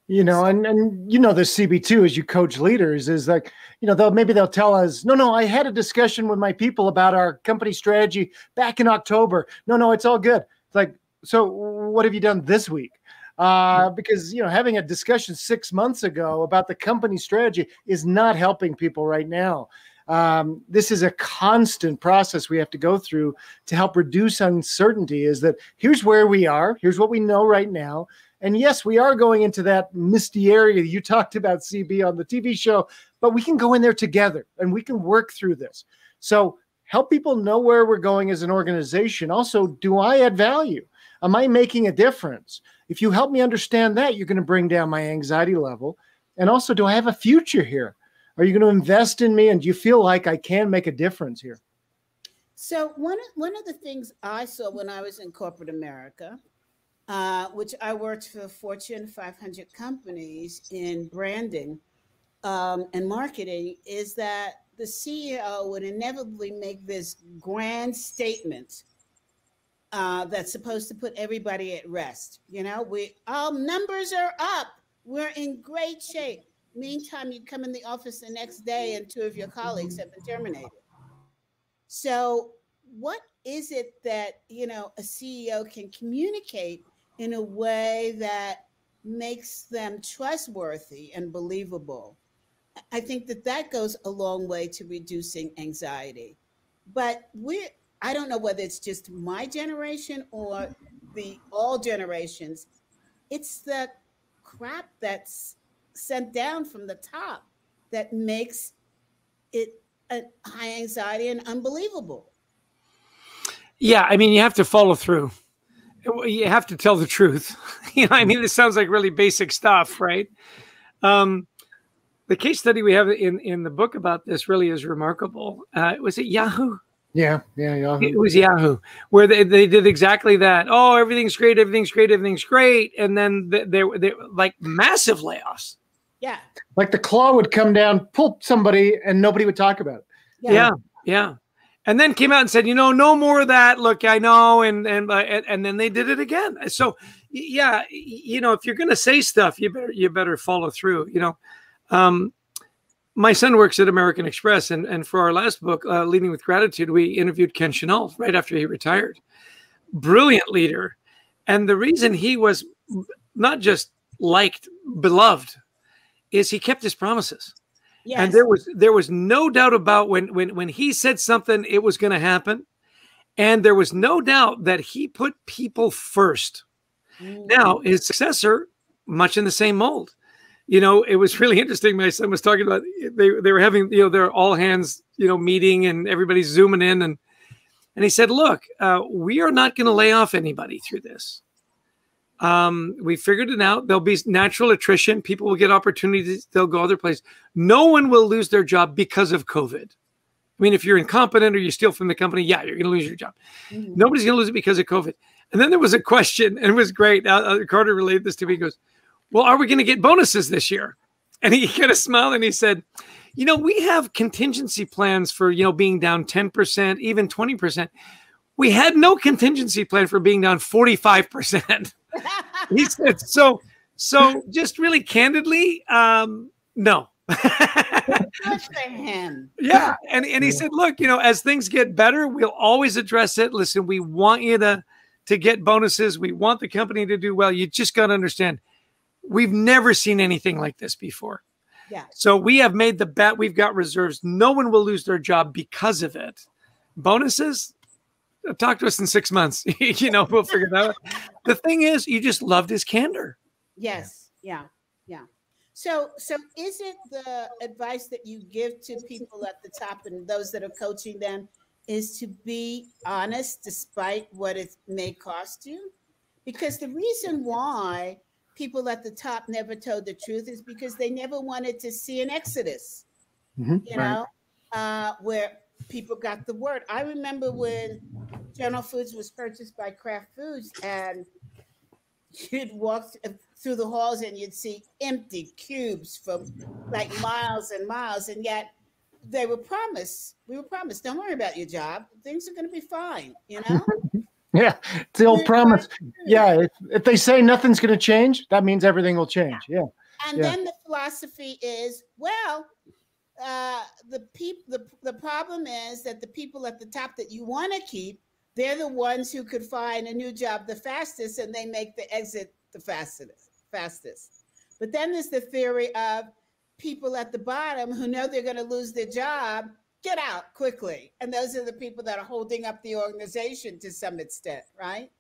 you know and and you know the cb2 as you coach leaders is like you know they'll maybe they'll tell us no no i had a discussion with my people about our company strategy back in october no no it's all good it's like so what have you done this week? Uh, because you know having a discussion six months ago about the company strategy is not helping people right now. Um, this is a constant process we have to go through to help reduce uncertainty. Is that here's where we are, here's what we know right now, and yes, we are going into that misty area you talked about, CB, on the TV show, but we can go in there together and we can work through this. So help people know where we're going as an organization. Also, do I add value? Am I making a difference? If you help me understand that, you're going to bring down my anxiety level. And also, do I have a future here? Are you going to invest in me? And do you feel like I can make a difference here? So one of, one of the things I saw when I was in corporate America, uh, which I worked for Fortune 500 companies in branding um, and marketing, is that the CEO would inevitably make this grand statement uh, that's supposed to put everybody at rest. You know, we our numbers are up. We're in great shape. Meantime, you come in the office the next day and two of your colleagues have been terminated. So, what is it that you know a CEO can communicate in a way that makes them trustworthy and believable? I think that that goes a long way to reducing anxiety. But we're I don't know whether it's just my generation or the all generations. It's the crap that's sent down from the top that makes it a high anxiety and unbelievable. Yeah, I mean, you have to follow through. You have to tell the truth. <laughs> you know, I mean, this sounds like really basic stuff, right? Um, the case study we have in in the book about this really is remarkable. Uh, was it Yahoo? Yeah, yeah, Yahoo. It was Yahoo, where they, they did exactly that. Oh, everything's great, everything's great, everything's great, and then they, they, they like massive layoffs. Yeah, like the claw would come down, pull somebody, and nobody would talk about it. Yeah, yeah, yeah. and then came out and said, you know, no more of that. Look, I know, and and uh, and, and then they did it again. So, yeah, you know, if you're going to say stuff, you better you better follow through. You know, um, my son works at American Express, and, and for our last book, uh, Leading with Gratitude, we interviewed Ken Chenault right after he retired. Brilliant leader. And the reason he was not just liked, beloved, is he kept his promises. Yes. And there was there was no doubt about when when when he said something, it was going to happen. And there was no doubt that he put people first. Mm. Now, his successor, much in the same mold. You know, it was <laughs> really interesting. My son was talking about they, they were having, you know, their all hands, you know, meeting and everybody's zooming in. And, and he said, look, uh, we are not going to lay off anybody through this. Um, we figured it out. There'll be natural attrition. People will get opportunities. They'll go other places. No one will lose their job because of COVID. I mean, if you're incompetent or you steal from the company, yeah, you're going to lose your job. Mm-hmm. Nobody's going to lose it because of COVID. And then there was a question, and it was great. Uh, uh Carter relayed this to me. He goes, Well, are we going to get bonuses this year? <laughs> And he kind of smiled and he said, You know, we have contingency plans for, you know, being down 10%, even 20%. We had no contingency plan for being down 45%. <laughs> <laughs> he said, So, so just really candidly, um, no. Good for him. Yeah. And, and he yeah. said, look, you know, as things get better, we'll always address it. Listen, we want you to to get bonuses. We want the company to do well. You just got to understand, we've never seen anything like this before. Yeah. So we have made the bet. We've got reserves. No one will lose their job because of it. Bonuses, talk to us in six months. <laughs> you know, we'll figure that out. The thing is, you just loved his candor. Yes. Yeah. Yeah. So, so is it the advice that you give to people at the top and those that are coaching them is to be honest despite what it may cost you. Because the reason why people at the top never told the truth is because they never wanted to see an exodus, mm-hmm, you right. know, uh, where people got the word. I remember when General Foods was purchased by Kraft Foods and you'd walk through the halls and you'd see empty cubes from like miles and miles, and yet they were promised, we were promised, don't worry about your job. Things are going to be fine, you know? <laughs> yeah, it's the old promise. Yeah, if, if they say nothing's going to change, that means everything will change. Yeah. And yeah. then the philosophy is, well, uh, the the, the problem is that the people at the top that you want to keep, they're the ones who could find a new job the fastest and they make the exit the fastest fastest. But then there's the theory of people at the bottom who know they're going to lose their job get out quickly. And those are the people that are holding up the organization to some extent, right?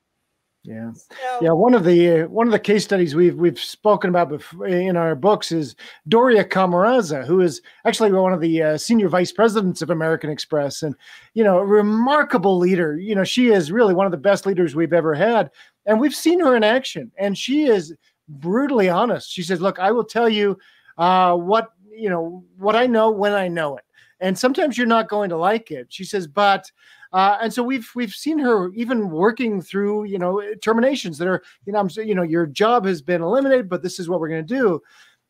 Yeah, so, yeah. One of the uh, one of the case studies we've we've spoken about before in our books is Doria Camaraza, who is actually one of the uh, senior vice presidents of American Express, and you know, a remarkable leader. You know, she is really one of the best leaders we've ever had, and we've seen her in action, and she is brutally honest. She says, "Look, I will tell you uh, what you know what I know when I know it. And sometimes you're not going to like it. She says, but uh, and so we've we've seen her even working through you know terminations that are you know I'm you know your job has been eliminated, but this is what we're going to do.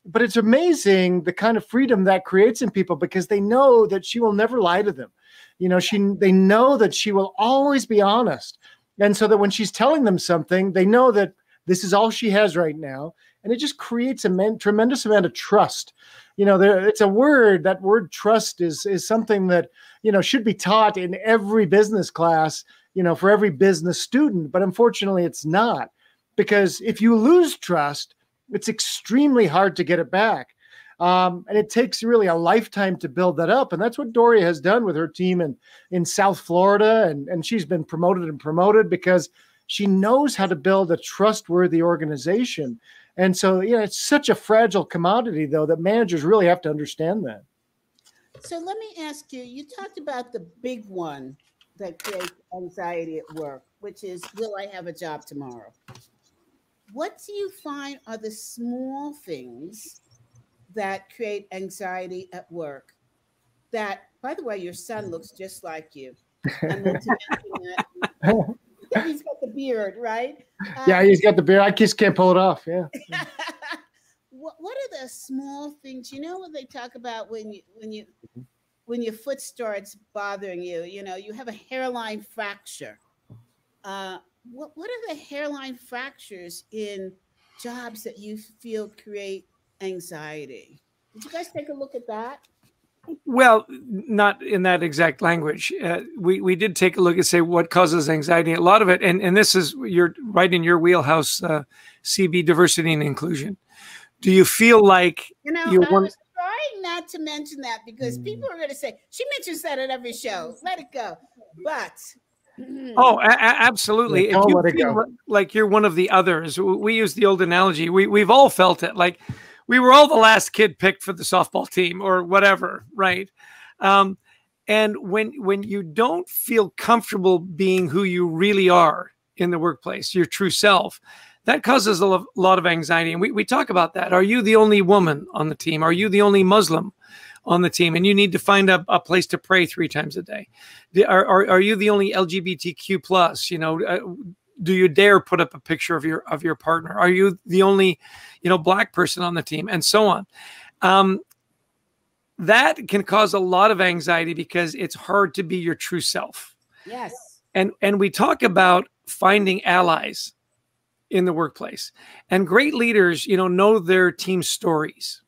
But it's amazing the kind of freedom that creates in people because they know that she will never lie to them. You know, she they know that she will always be honest, and so that when she's telling them something, they know that this is all she has right now, and it just creates a tremendous amount of trust. You know there it's a word that word trust is is something that you know should be taught in every business class you know for every business student but unfortunately it's not. Because if you lose trust it's extremely hard to get it back. Um, and it takes really a lifetime to build that up and that's what doria has done with her team in in south florida and and she's been promoted and promoted because she knows how to build a trustworthy organization and so, you know, it's such a fragile commodity, though, that managers really have to understand that. So let me ask you you talked about the big one that creates anxiety at work, which is will I have a job tomorrow? What do you find are the small things that create anxiety at work? That, by the way, your son looks just like you. <laughs> <laughs> he's got the beard, right? <laughs> Yeah, um, he's got the beard. I just can't pull it off. Yeah. <laughs> what What are the small things? You know what they talk about when you when you when your foot starts bothering you? You know, you have a hairline fracture. Uh, what What are the hairline fractures in jobs that you feel create anxiety? Did you guys take a look at that? Well, not in that exact language. Uh, we we did take a look and say what causes anxiety. A lot of it, and and this is you're right in your wheelhouse. Uh, CB diversity and inclusion. Do you feel like you know? You're I one- was trying not to mention that because mm. people are going to say she mentions that at every show. Let it go. But Oh, a- a- absolutely. Yeah, if you feel like you're one of the others, we use the old analogy. We we've all felt it. Like we were all the last kid picked for the softball team or whatever, right? Um, and when when you don't feel comfortable being who you really are in the workplace, your true self, that causes a lo- lot of anxiety. And we, we talk about that. Are you the only woman on the team? Are you the only Muslim on the team? And you need to find a, a place to pray three times a day. The- Are, are, are you the only LGBTQ plus? You know, uh, do you dare put up a picture of your of your partner? Are you the only, you know, black person on the team, and so on? Um, that can cause a lot of anxiety because it's hard to be your true self. Yes. and and we talk about finding allies in the workplace. And great leaders you know know their team stories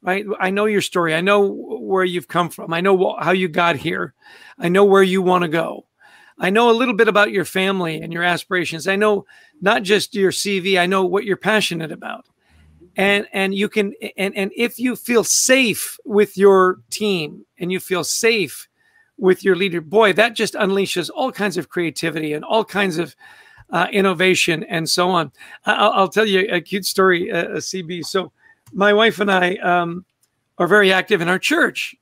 right? I know your story. I know where you've come from. I know how you got here. I know where you want to go i know a little bit about your family and your aspirations. I know not just your cv i know what you're passionate about. And and you can and and if you feel safe with your team and you feel safe with your leader boy that just unleashes all kinds of creativity and all kinds of uh, innovation and so on. I'll, I'll tell you a cute story uh, cb so my wife and i um, are very active in our church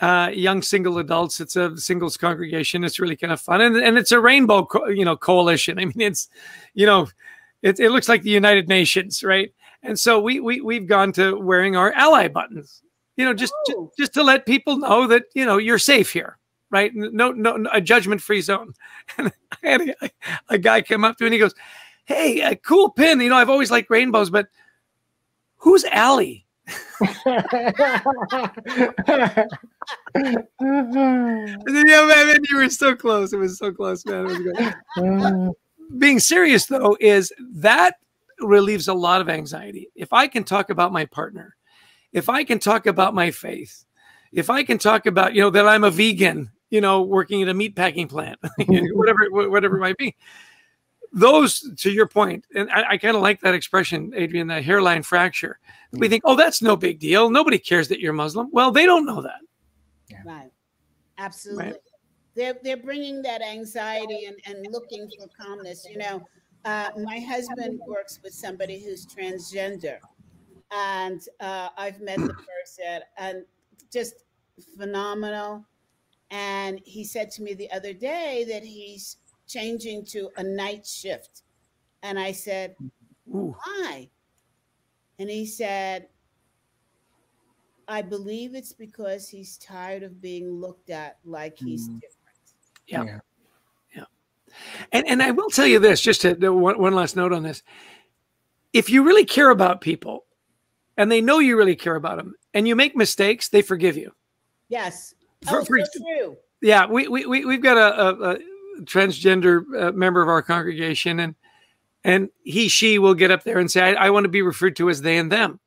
uh, young single adults it's a singles congregation it's really kind of fun. And, and it's a rainbow you know coalition. <laughs> I mean it's you know it, it looks like the united nations right? And so we, we we've gone to wearing our ally buttons you know just ju- Oh. just to let people know that you know you're safe here right? No no, no a judgment free zone. <laughs> And I had a, a guy come up to me and he goes hey a cool pin you know i've always liked rainbows but who's Allie? <laughs> <laughs> Yeah, man, you were so close. It was so close, man. It was good. <laughs> Being serious though is that relieves a lot of anxiety. If I can talk about my partner, if I can talk about my faith, if I can talk about you know that I'm a vegan, you know, working at a meat packing plant, whatever whatever it might be. Those, to your point, and I, I kind of like that expression, Adrian, the hairline fracture. We think, oh, that's no big deal. Nobody cares that you're Muslim. Well, they don't know that. Right. Absolutely. They're they're bringing that anxiety and, and looking for calmness. You know, uh, my husband works with somebody who's transgender, and uh, I've met the <clears throat> person and just phenomenal. And he said to me the other day that he's changing to a night shift, and I said, Ooh. why? And he said, I believe it's because he's tired of being looked at like he's Mm. different. Yeah. Yeah. And and I will tell you this, just to the one, one last note on this. If you really care about people, and they know you really care about them, and you make mistakes, they forgive you. Yes. For- oh, for- so true. Yeah, we we, we we've got a, a, a transgender uh, member of our congregation, and and he she will get up there and say, "I, I want to be referred to as they and them,"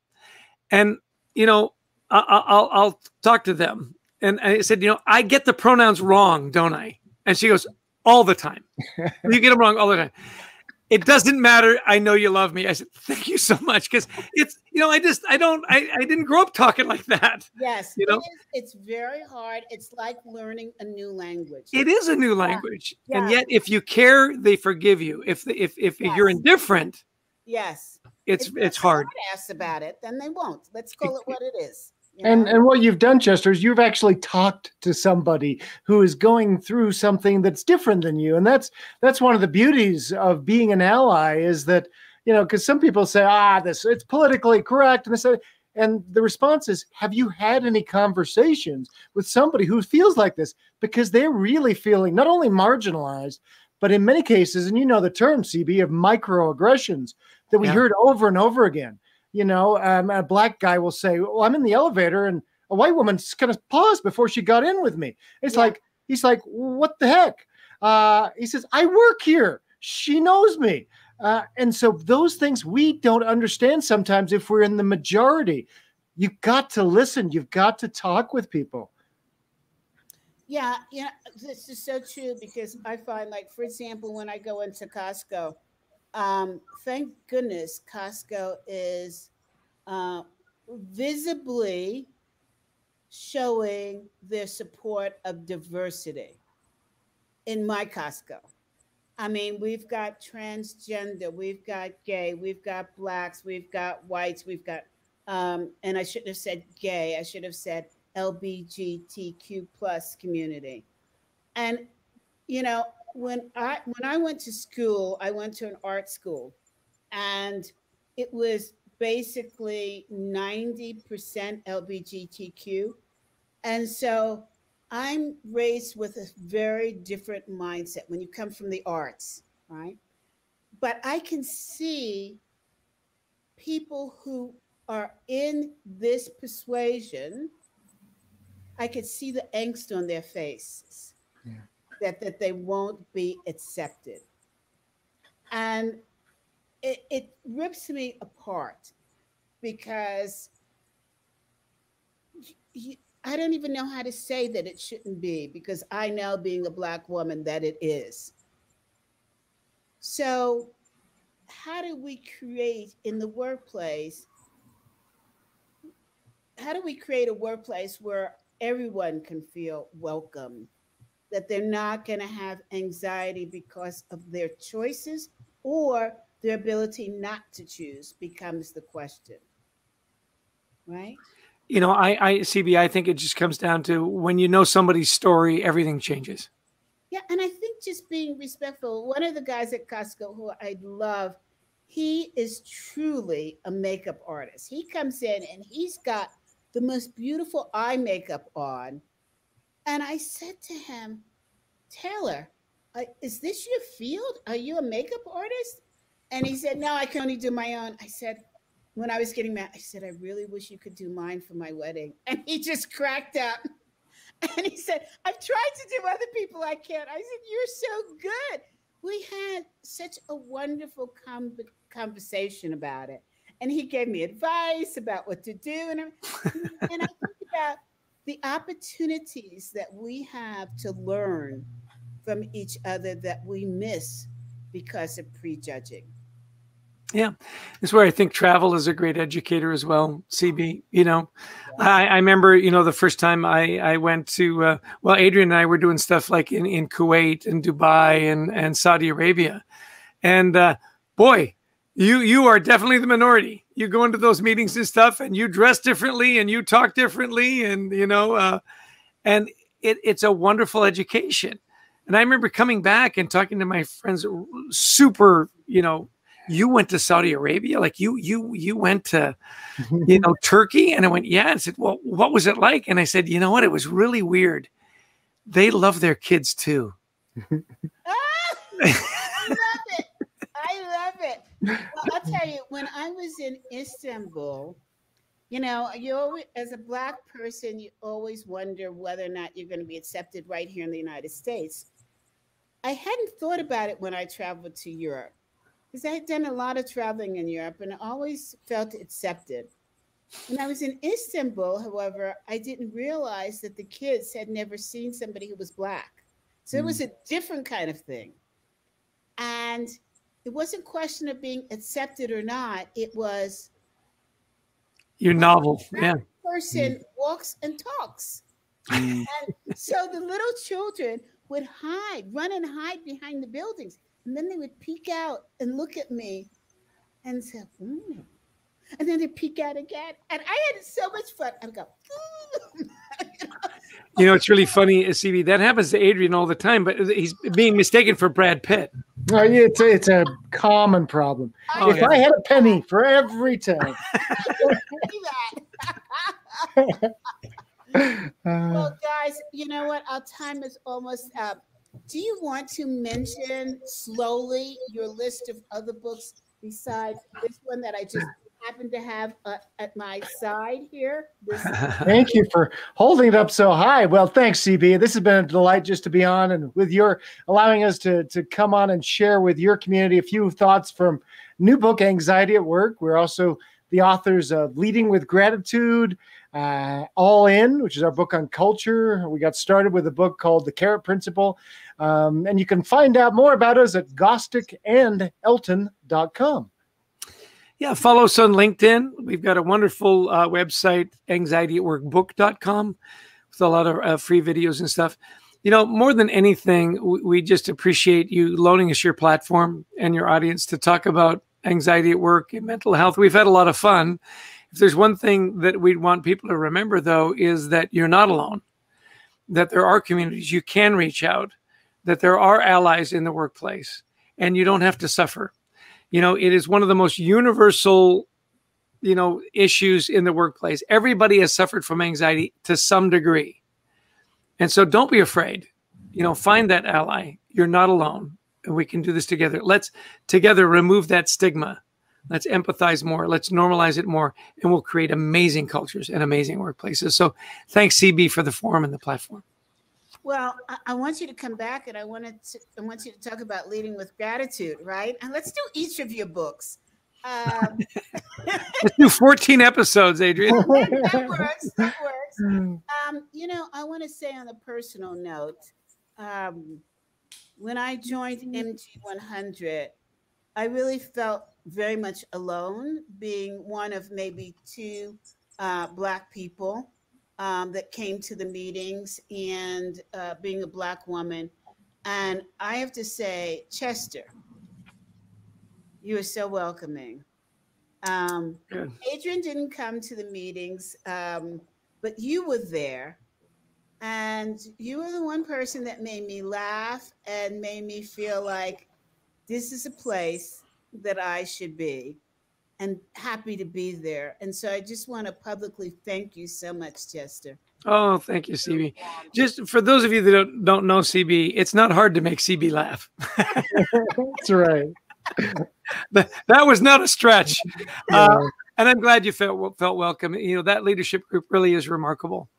and you know, I, I- I'll I'll talk to them, and I said, you know, I get the pronouns wrong, don't I? And she goes, all the time. <laughs> you get them wrong all the time. It doesn't matter. I know you love me. I said, thank you so much. Because it's, you know, I just, I don't, I, I didn't grow up talking like that. Yes. You know? it is, it's very hard. It's like learning a new language. It is a new language. And yeah. yet, if you care, they forgive you. If, if, if you're indifferent, yes. it's, If it's hard. Ask about it, then they won't. Let's call it <laughs> what it is. You And and what you've done, Chester, is you've actually talked to somebody who is going through something that's different than you, and that's that's one of the beauties of being an ally is that you know because some people say ah this it's politically correct and they say and the response is have you had any conversations with somebody who feels like this? Because they're really feeling not only marginalized but in many cases and you know the term cb of microaggressions that we Yeah. heard over and over again you know, um, a black guy will say, "Well, I'm in the elevator," and a white woman's kind of paused before she got in with me. It's Yeah. like he's like, "What the heck?" Uh, he says, "I work here. She knows me." Uh, and so those things we don't understand sometimes if we're in the majority. You've got to listen. You've got to talk with people. Yeah, yeah, this is so true because I find, like, for example, when I go into Costco, um, thank goodness Costco is uh, visibly showing their support of diversity. in my Costco. I mean, we've got transgender, we've got gay, we've got blacks, we've got whites, we've got, um, and I shouldn't have said gay, I should have said LBGTQ plus community. And, you know, when I when I went to school, I went to an art school, and it was basically 90% LBGTQ. And so I'm raised with a very different mindset when you come from the arts, right? But I can see people who are in this persuasion, I could see the angst on their faces. That, that they won't be accepted. And it, it rips me apart because I don't even know how to say that it shouldn't be because I know being a Black woman that it is. So, how do we create in the workplace? How do we create a workplace where everyone can feel welcome? That they're not going to have anxiety because of their choices or their ability not to choose becomes the question. Right? You know, I, I, CB, I think it just comes down to when you know somebody's story, everything changes. Yeah, and I think just being respectful. One of the guys at Costco who I love, he is truly a makeup artist. He comes in and he's got the most beautiful eye makeup on. And I said to him, Taylor, uh, is this your field? Are you a makeup artist? And he said, No, I can only do my own. I said, when I was getting married, I said, I really wish you could do mine for my wedding. <laughs> And he just cracked up. <laughs> And he said, I've tried to do other people, I can't. I said, You're so good. We had such a wonderful com- conversation about it. And he gave me advice about what to do. And, and I think about the opportunities that we have to learn from each other that we miss because of prejudging. Yeah, that's where I think travel is a great educator as well. CB, you know, I, I remember, you know, the first time I I went to uh, well, Adrian and I were doing stuff like in in Kuwait and Dubai and and Saudi Arabia, and uh, boy, you you are definitely the minority. You go into those meetings and stuff, and you dress differently, and you talk differently, and you know, uh, and it, it's a wonderful education. And I remember coming back and talking to my friends, super, you know, you went to Saudi Arabia, like you, you, you went to, <laughs> you know, Turkey. And I went, yeah. And I said, well, what was it like? And I said, you know what? It was really weird. They love their kids too. <laughs> <laughs> ah, I love it. I love it. Well, I'll tell you, when I was in Istanbul, you know, you always, as a black person, you always wonder whether or not you're going to be accepted right here in the United States. I hadn't thought about it when I traveled to Europe because I had done a lot of traveling in Europe and I always felt accepted. When I was in Istanbul, however, I didn't realize that the kids had never seen somebody who was black. So mm. it was hmm. a different kind of thing. And it wasn't a question of being accepted or not. It was your novel. Yeah. Person mm. walks and talks. Mm. And so the little children would hide, run and hide behind the buildings. And then they would peek out and look at me and say, mm. and then they'd peek out again. And I had so much fun. I'd go, you know, it's really funny, uh, CB. That happens to Adrian all the time, but he's being mistaken for Brad Pitt. Oh, yeah, it's a, it's a common problem. Oh, if yeah. I had a penny for every time. <laughs> <laughs> Uh. well, guys, you know what? Our time is almost up. Do you want to mention slowly your list of other books besides this one that I just happen to have uh, at my side here? <laughs> Thank you for holding it up so high. Well, thanks, CB. This has been a delight just to be on and with your allowing us to, to come on and share with your community a few thoughts from new book, Anxiety at Work. We're also the authors of Leading with Gratitude, uh, All In, which is our book on culture. We got started with a book called The Carrot Principle. Um, and you can find out more about us at gostickandelton.com. Yeah, follow us on LinkedIn. We've got a wonderful uh, website, anxietyatworkbook.com, with a lot of uh, free videos and stuff. you know, more than anything, we just appreciate you loaning us your platform and your audience to talk about anxiety at work and mental health. We've had a lot of fun. If there's one thing that we'd want people to remember, though, is that you're not alone, that there are communities you can reach out, that there are allies in the workplace, and you don't have to suffer. You know, it is one of the most universal, you know, issues in the workplace. Everybody has suffered from anxiety to some degree and so don't be afraid. You know, find that ally. You're not alone. And we can do this together. Let's together remove that stigma. Let's empathize more. Let's normalize it more. And we'll create amazing cultures and amazing workplaces. So thanks, CB, for the forum and the platform. Well, I, want you to come back and I wanted to, I want you to talk about leading with gratitude, right? And let's do each of your books. Um, <laughs> let's do 14 episodes, Adrian. <laughs> that, that works. That works. Um, you know, I want to say on a personal note, um, when I joined MG100, I really felt very much alone, being one of maybe two uh, Black people um, that came to the meetings and uh, being a Black woman. And I have to say, Chester, you are so welcoming. Um, Adrian didn't come to the meetings. Um, but you were there and you were the one person that made me laugh and made me feel like this is a place that I should be and happy to be there. And so I just want to publicly thank you so much, Chester. Oh, thank you, CB. Just for those of you that don't, don't know CB, it's not hard to make CB laugh. <laughs> That's right. <laughs> that, that was not a stretch. Uh, and I'm glad you felt felt welcome. You know that leadership group really is remarkable,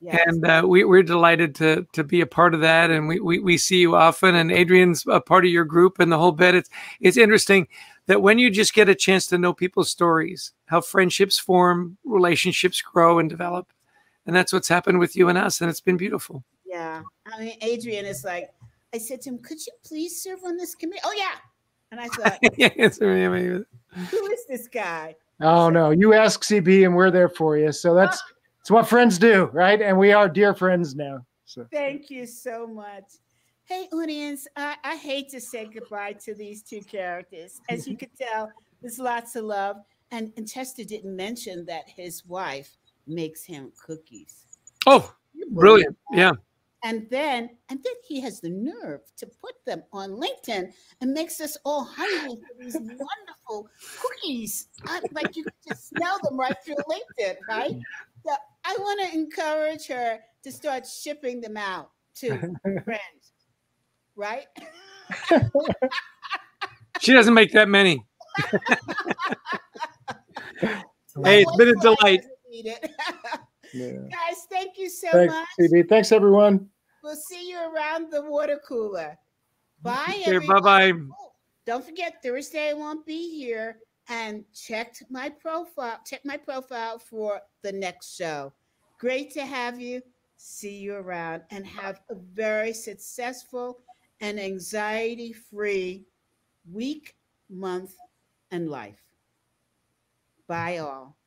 yes. and uh, we, we're delighted to to be a part of that. And we, we we see you often, and Adrian's a part of your group and the whole bit. It's it's interesting that when you just get a chance to know people's stories, how friendships form, relationships grow and develop, and that's what's happened with you and us, and it's been beautiful. Yeah, I mean, Adrian is like, I said to him, "Could you please serve on this committee?" Oh yeah, and I thought, <laughs> who is this guy? Oh no, you ask CB and we're there for you. So that's It's what friends do, right? And we are dear friends now. So thank you so much. Hey, audience, I, I hate to say goodbye to these two characters. As you <laughs> can tell, there's lots of love. And, and Chester didn't mention that his wife makes him cookies. Oh, brilliant. Yeah. And then, and then he has the nerve to put them on LinkedIn and makes us all hungry for these <laughs> wonderful cookies. I, like you can just smell them right through LinkedIn, right? So I want to encourage her to start shipping them out to <laughs> friends, right? <laughs> she doesn't make that many. <laughs> hey, it's been a delight. <laughs> Yeah. Guys, thank you so Thanks, much. CB. Thanks, everyone. We'll see you around the water cooler. Bye. Okay, bye bye. Oh, don't forget Thursday I won't be here. And check my profile. Check my profile for the next show. Great to have you. See you around and have a very successful and anxiety-free week, month, and life. Bye all.